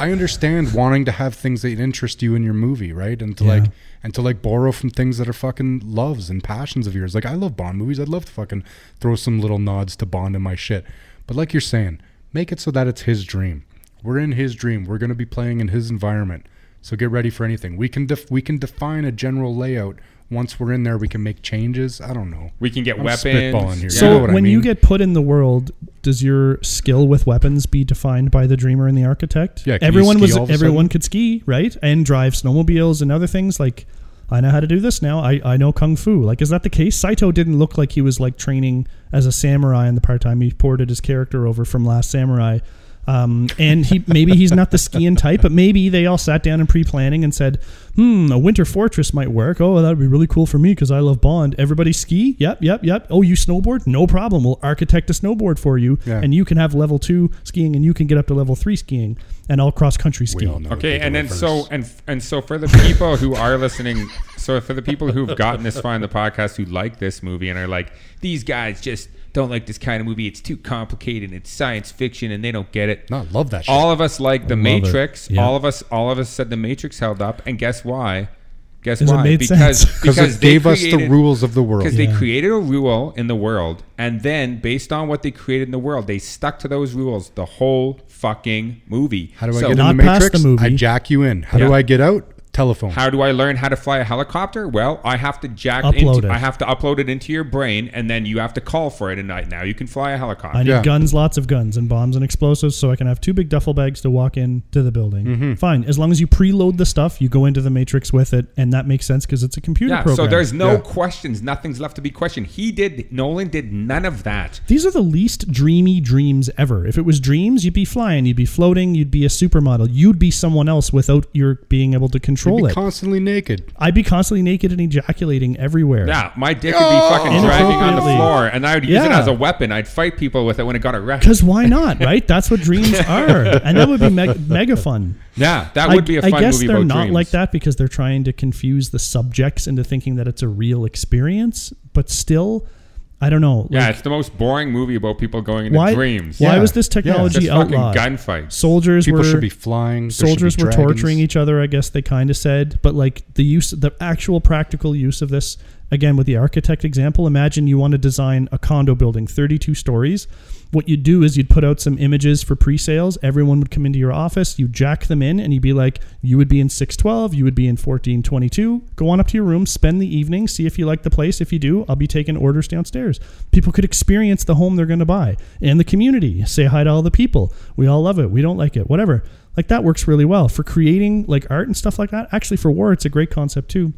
I understand wanting to have things that interest you in your movie, right? And to Yeah. like and to like borrow from things that are fucking loves and passions of yours. Like I love Bond movies. I'd love to fucking throw some little nods to Bond in my shit. But like you're saying, make it so that it's his dream. We're in his dream. We're going to be playing in his environment. So get ready for anything. We can def- we can define a general layout. Once we're in there, we can make changes. I don't know. We can get I'm weapons. spitballing here. You So know what I when you get put in the world, does your skill with weapons be defined by the dreamer and the architect? Yeah, can you everyone ski was all of everyone sudden? could ski, right? And drive snowmobiles and other things. Like I know how to do this now. I, I know kung fu. Like is that the case? Saito didn't look like he was like training as a samurai in the part time he ported his character over from Last Samurai. Um, and he maybe he's not the skiing type, but maybe they all sat down and pre-planning and said, "Hmm, a winter fortress might work. Oh, that'd be really cool for me because I love Bond. Everybody ski? Yep, yep, yep. Oh, you snowboard? No problem. We'll architect a snowboard for you, Yeah. and you can have level two skiing, and you can get up to level three skiing, and all cross country skiing. Okay, and then reverse. so and and so for the people who are listening, so for the people who've gotten this far in the podcast who like this movie and are like, these guys just don't like this kind of movie. It's too complicated. It's science fiction, and they don't get it. no, I love that shit. All of us like the. Matrix. Yeah. All of us, all of us said the Matrix held up, and guess why? Guess 'Cause it why? made because sense. because it they gave us the rules of the world. because Yeah. they created a rule in the world, and then based on what they created in the world, they stuck to those rules the whole fucking movie. How do I So get Not in the Matrix? the movie. I jack you in. How Yeah. do I get out? Telephone. How do I learn how to fly a helicopter? Well, I have to jack Upload into, it. I have to upload it into your brain, and then you have to call for it, at night. now you can fly a helicopter. I need Yeah. guns, lots of guns, and bombs and explosives, so I can have two big duffel bags to walk into the building. Mm-hmm. Fine, as long as you preload the stuff, you go into the matrix with it, and that makes sense because it's a computer yeah, program. so there's no Yeah. questions. Nothing's left to be questioned. He did. Nolan did none of that. These are the least dreamy dreams ever. If it was dreams, you'd be flying, you'd be floating, you'd be a supermodel, you'd be someone else without your being able to You'd be it. constantly naked. I'd be constantly naked and ejaculating everywhere. Yeah, my dick would be fucking dragging on the Inappropriately. floor, and I would use it Yeah. as a weapon. I'd fight people with it when it got erect. Because why not, right? That's what dreams are, and that would be meg- mega fun. Yeah, that would I, be a I fun guess movie they're about not dreams. like that because they're trying to confuse the subjects into thinking that it's a real experience. But still, I don't know. Yeah, like, it's the most boring movie about people going into why? dreams. Why Yeah. was this Yeah. technology Just fucking outlawed? gunfights. Soldiers People were should be flying. soldiers be were dragons. torturing each other. I guess they kind of said, but like the use, the actual practical use of this. Again, with the architect example, imagine you want to design a condo building, 32 stories. What you'd do is you'd put out some images for pre-sales. Everyone would come into your office. You jack them in, and you'd be like, you would be in 612, you would be in 1422. Go on up to your room, spend the evening, see if you like the place. If you do, I'll be taking orders downstairs. People could experience the home they're going to buy and the community. Say hi to all the people. We all love it. We don't like it. Whatever. Like that works really well for creating like art and stuff like that. Actually, for war, it's a great concept too.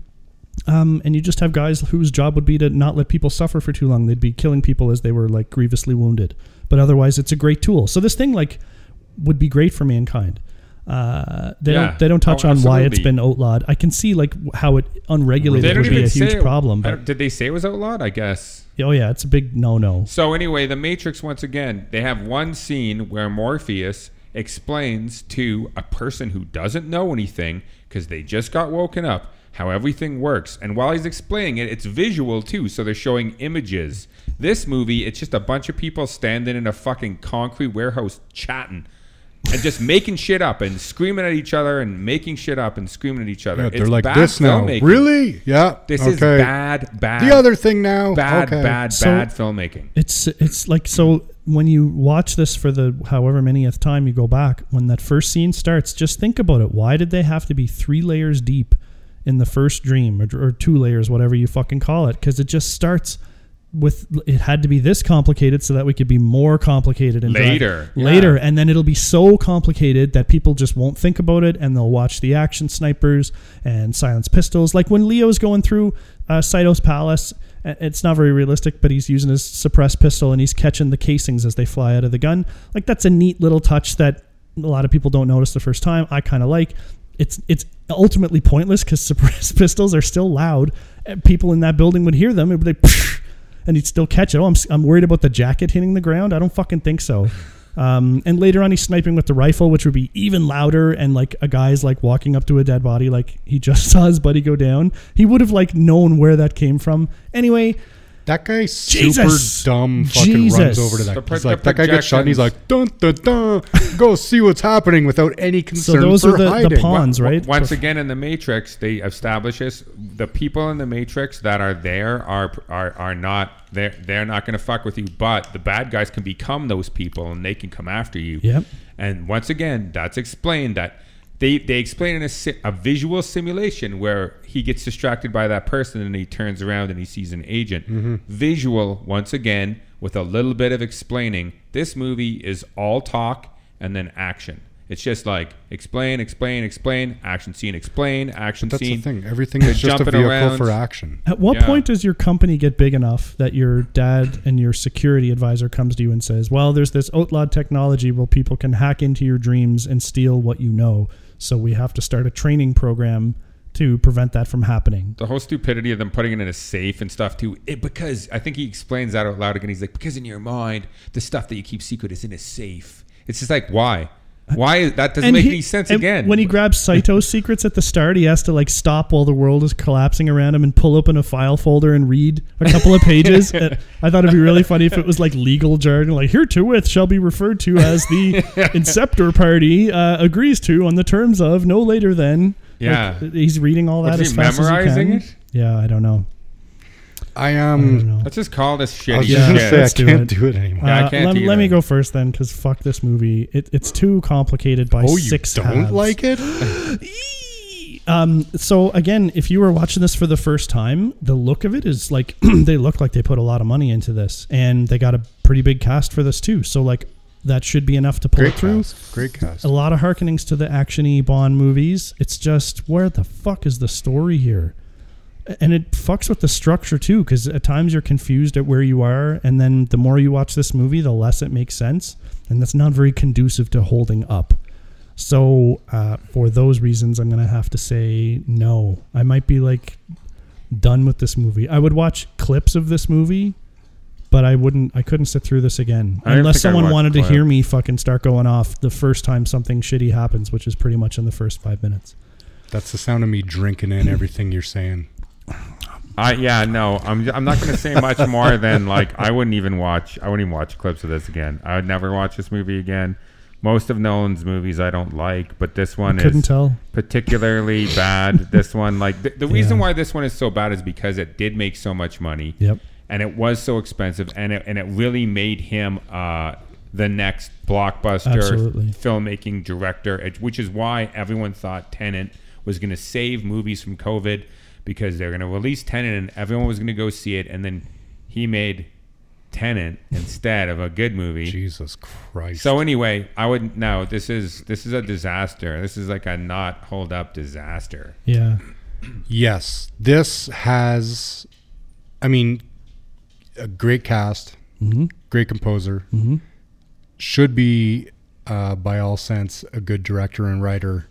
Um, and you just have guys whose job would be to not let people suffer for too long. They'd be killing people as they were like grievously wounded. But otherwise, it's a great tool. So this thing like would be great for mankind. Uh, they Yeah. don't they don't touch Oh, on why it's been outlawed. I can see like how it unregulated would be a huge it- problem. But did they say it was outlawed? I guess. oh yeah, it's a big no no. So anyway, the Matrix once again, they have one scene where Morpheus explains to a person who doesn't know anything because they just got woken up how everything works. And while he's explaining it, it's visual too, so they're showing images. This movie, it's just a bunch of people standing in a fucking concrete warehouse chatting. And just making shit up and screaming at each other and making shit up and screaming at each other. Yeah, they're like bad this now. filmmaking. Really? Yeah. This okay. is bad, bad. The other thing now. bad, okay. bad, So- bad filmmaking. It's it's like so when you watch this for the however manyth time you go back when that first scene starts, just think about it. Why did they have to be three layers deep in the first dream or, or two layers, whatever you fucking call it? Because it just starts with it had to be this complicated so that we could be more complicated and Later. later, Yeah. and then it'll be so complicated that people just won't think about it and they'll watch the action snipers and silence pistols. Like when Leo's going through uh, Saito's palace, uh, it's not very realistic, but he's using his suppressed pistol and he's catching the casings as they fly out of the gun. Like that's a neat little touch that a lot of people don't notice the first time. I kind of like. It's it's ultimately pointless because suppressed pistols are still loud. and People in that building would hear them. It would be and he'd still catch it. Oh, I'm, I'm worried about the jacket hitting the ground. I don't fucking think so. Um, and later on, he's sniping with the rifle, which would be even louder. And like a guy's like walking up to a dead body, like he just saw his buddy go down. He would have like known where that came from. Anyway, That guy super dumb fucking runs over to The that. pro- He's like, the that guy gets shot and he's like, dun dun dun, go see what's happening without any concern. So concern those for are the, the pawns, right? Once again, in the Matrix, they establish this: the people in the Matrix that are there are are, are not they're they're not going to fuck with you, but the bad guys can become those people and they can come after you. Yep. And once again, that's explained that they they explain in a, a visual simulation where he gets distracted by that person and he turns around and he sees an agent. Mm-hmm. Visual once again with a little bit of explaining. This movie is all talk and then action. It's just like explain, explain, explain, action scene, explain, action That's scene. the thing. Everything is just a vehicle around. for action. At what Yeah. point does your company get big enough that your dad and your security advisor comes to you and says, "Well, there's this outlawed technology where people can hack into your dreams and steal what you know, so we have to start a training program to prevent that from happening." the whole stupidity of them putting it in a safe and stuff too. It, because I think he explains that out loud again. He's like, because in your mind, the stuff that you keep secret is in a safe. It's just like, why? Why that doesn't make he- any sense again? When he grabs Saito's secrets at the start, he has to like stop while the world is collapsing around him and pull open a file folder and read a couple of pages. I thought it'd be really funny if it was like legal jargon, like herewith shall be referred to as the Inceptor Party uh, agrees to on the terms of no later than. Yeah. Like, he's reading all that Was as he fast memorizing as he can. it? Yeah, I don't know. I am. um. Let's just call this shitty I was Yeah, just gonna shit. say I let's do can't it. do it anymore. Yeah, I Uh, can't let, let me go first then, because fuck this movie. It, it's too complicated by oh, you six don't halves. like it? Um, so again, if you were watching this for the first time, the look of it is like they look like they put a lot of money into this, and they got a pretty big cast for this too. So like that should be enough to pull Great it through. cast. Great cast. A lot of harkenings to the actiony Bond movies. It's just where the fuck is the story here? And it fucks with the structure too, because at times you're confused at where you are, and then the more you watch this movie, the less it makes sense, and that's not very conducive to holding up. So uh, for those reasons, I'm gonna have to say no. I might be like done with this movie. I would watch clips of this movie, but I wouldn't. I couldn't sit through this again I unless someone wanted to hear me fucking start going off the first time something shitty happens, which is pretty much in the first five minutes. That's the sound of me drinking in everything you're saying. I yeah no I'm I'm not going to say much more than like I wouldn't even watch I wouldn't even watch clips of this again. I would never watch this movie again. Most of Nolan's movies I don't like, but this one Couldn't is tell. particularly bad. This one like the, the reason Yeah. why this one is so bad is because it did make so much money. Yep. and it was so expensive and it, and it really made him uh, the next blockbuster Absolutely. filmmaking director which is why everyone thought Tenet was going to save movies from COVID because they're going to release Tenet and everyone was going to go see it and then he made Tenet instead of a good movie Jesus Christ. so anyway I would no this is this is a disaster this is like a not hold up disaster Yeah. yes, this has. I mean, a great cast, Mm-hmm. great composer. Should be, uh, by all sense, a good director and writer,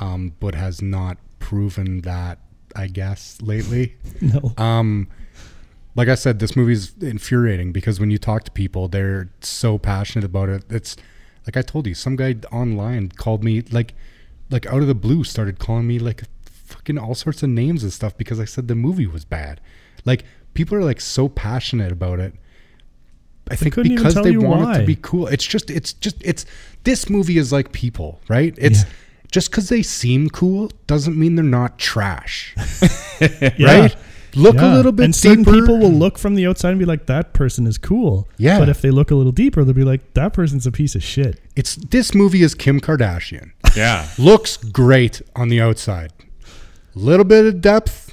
um, but has not proven that. I guess lately. No. Um, like I said, this movie's infuriating because when you talk to people, they're so passionate about it. It's like I told you, some guy online called me like, like out of the blue, started calling me like fucking all sorts of names and stuff because I said the movie was bad. Like people are like so passionate about it. I think because they want it to be cool. It's just, it's just, it's this movie is like people, right? It's Yeah. Just because they seem cool doesn't mean they're not trash, Yeah. right? Look Yeah. a little bit and certain deeper. people will look from the outside and be like, "That person is cool." Yeah. But if they look a little deeper, they'll be like, "That person's a piece of shit." It's this movie is Kim Kardashian. yeah Looks great on the outside. A little bit of depth,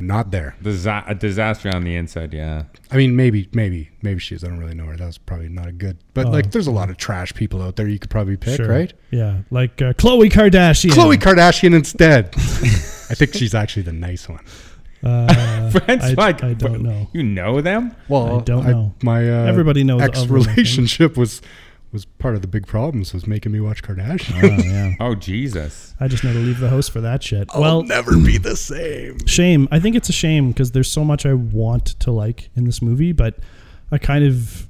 not there. Disa- a disaster on the inside yeah I mean, maybe, maybe, maybe she is. I don't really know her. That was probably not a good. But Oh. like, there's a lot of trash people out there you could probably pick, Sure. right? Yeah. Like uh, Khloe Kardashian. Khloe Kardashian instead. I think she's actually the nice one. Uh, Friends I, like I don't know. You know them? Well, I don't know. my uh, Everybody knows ex them, I think. relationship was was part of the big problems was making me watch Kardashian. Oh, yeah. Oh Jesus! I just know to leave the house for that shit. well, I'll never be the same. shame. I think it's a shame because there's so much I want to like in this movie, but I kind of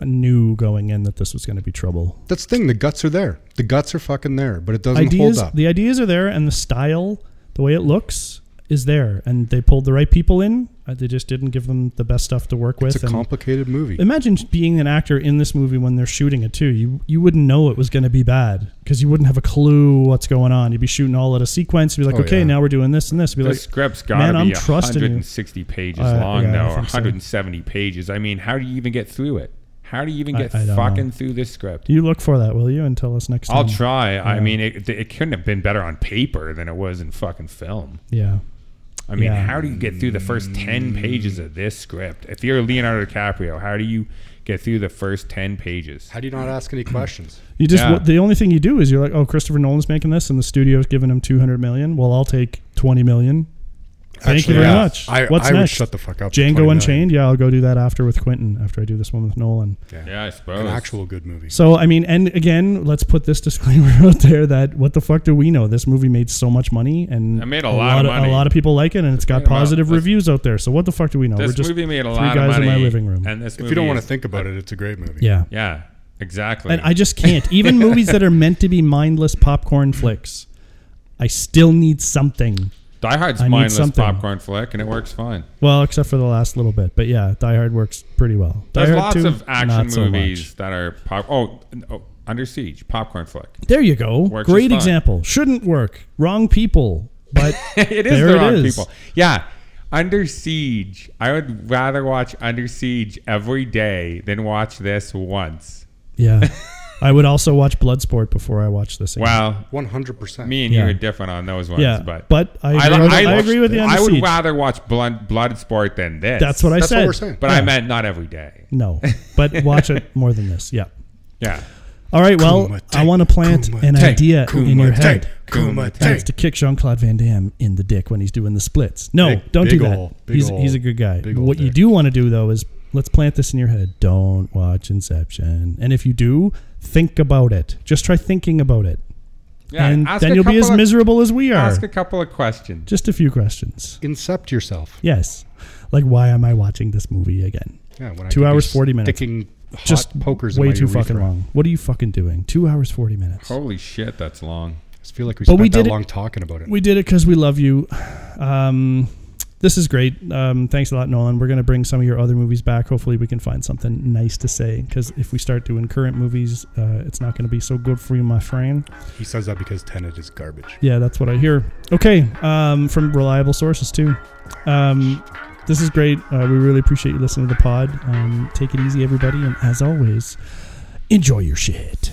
knew going in that this was going to be trouble. That's the thing. The guts are there. The guts are fucking there, but it doesn't ideas, hold up. the ideas are there, and the style, the way it looks, is there, and they pulled the right people in, they just didn't give them the best stuff to work with. It's a and complicated movie. imagine being an actor in this movie when they're shooting it too. You you wouldn't know it was going to be bad because you wouldn't have a clue what's going on. You'd be shooting all at a sequence. You'd be like, Oh, okay, yeah. now we're doing this and this. You'd be The like, script's got to be trusting you. 160 pages Uh, long, yeah, I though, or think so. 170 pages. I mean, how do you even get through it? How do you even get I don't fucking know. through this script? you look for that, will you, and tell us next time. I'll try. I mean, it, it couldn't have been better on paper than it was in fucking film. Yeah. I mean, Yeah. how do you get through the first 10 pages of this script? If you're Leonardo DiCaprio, how do you get through the first 10 pages? How do you not ask any questions? You just Yeah. the only thing you do is you're like, oh, Christopher Nolan's making this, and the studio's giving him 200 million. Well, I'll take 20 million. Thank Actually, you very yeah. much. I, What's I would next? shut the fuck up. Django Unchained. Yeah, I'll go do that after with Quentin. After I do this one with Nolan. Yeah, I suppose. An actual good movie. So I mean, and again, let's put this disclaimer out there that what the fuck do we know? This movie made so much money, and It made a lot of money. A lot of people like it, and it's got positive this- reviews out there. So what the fuck do we know? This We're just movie made a three lot guys of money. in my living room. And this if you don't want to think about it, it's a great movie. yeah. Yeah, exactly. And I just can't. Even movies that are meant to be mindless popcorn flicks, I still need something. Die Hard's I mindless popcorn flick, and it works fine. Well, except for the last little bit, but yeah, Die Hard works pretty well. Die There's Hard lots 2, of action so movies much. that are pop. Oh, oh, Under Siege, popcorn flick. There you go. Works Great example. Shouldn't work. Wrong people. But it is There the it wrong is. people. Yeah. Under Siege. I would rather watch Under Siege every day than watch this once. yeah, I would also watch Bloodsport before I watch this. again. Well, One hundred percent. me and Yeah. you are different on those ones, Yeah, but but I I, agree, with, I, I- agree with you I would siege. rather watch Blood Bloodsport than this. That's what I That's said. what we're saying. But Yeah. I meant not every day. No, but watch it more than this. Yeah. Yeah. All right. Well, Kumite, I want to plant an Kumite, idea in your head. Kumite. That's to kick Jean Claude Van Damme in the dick when he's doing the splits. No, Big- don't big do that. ol'- big he's ol'- he's a good guy. big ol' What you do want to do though is let's plant this in your head. Don't watch Inception. And if you do, think about it. Just try thinking about it. Yeah. and then you'll be as of- miserable as we are. Ask a couple of questions. Just a few questions. Incept yourself. Yes. Like why am I watching this movie again? Yeah, when Two could hours, 40 minutes. Sticking hot Just pokers in way my too urethra. fucking long. What are you fucking doing? Two hours, 40 minutes. Holy shit, that's long. I just feel like we But spent we that did it- long talking about it. We did it because we love you. Um, this is great. Um, thanks a lot, Nolan. We're going to bring some of your other movies back. Hopefully, we can find something nice to say. Because if we start doing current movies, uh, it's not going to be so good for you, my friend. he says that because Tenet is garbage. Yeah, that's what I hear. Okay, um, from reliable sources too. Um, this is great. Uh, we really appreciate you listening to the pod. Um, take it easy, everybody, and as always, enjoy your shit.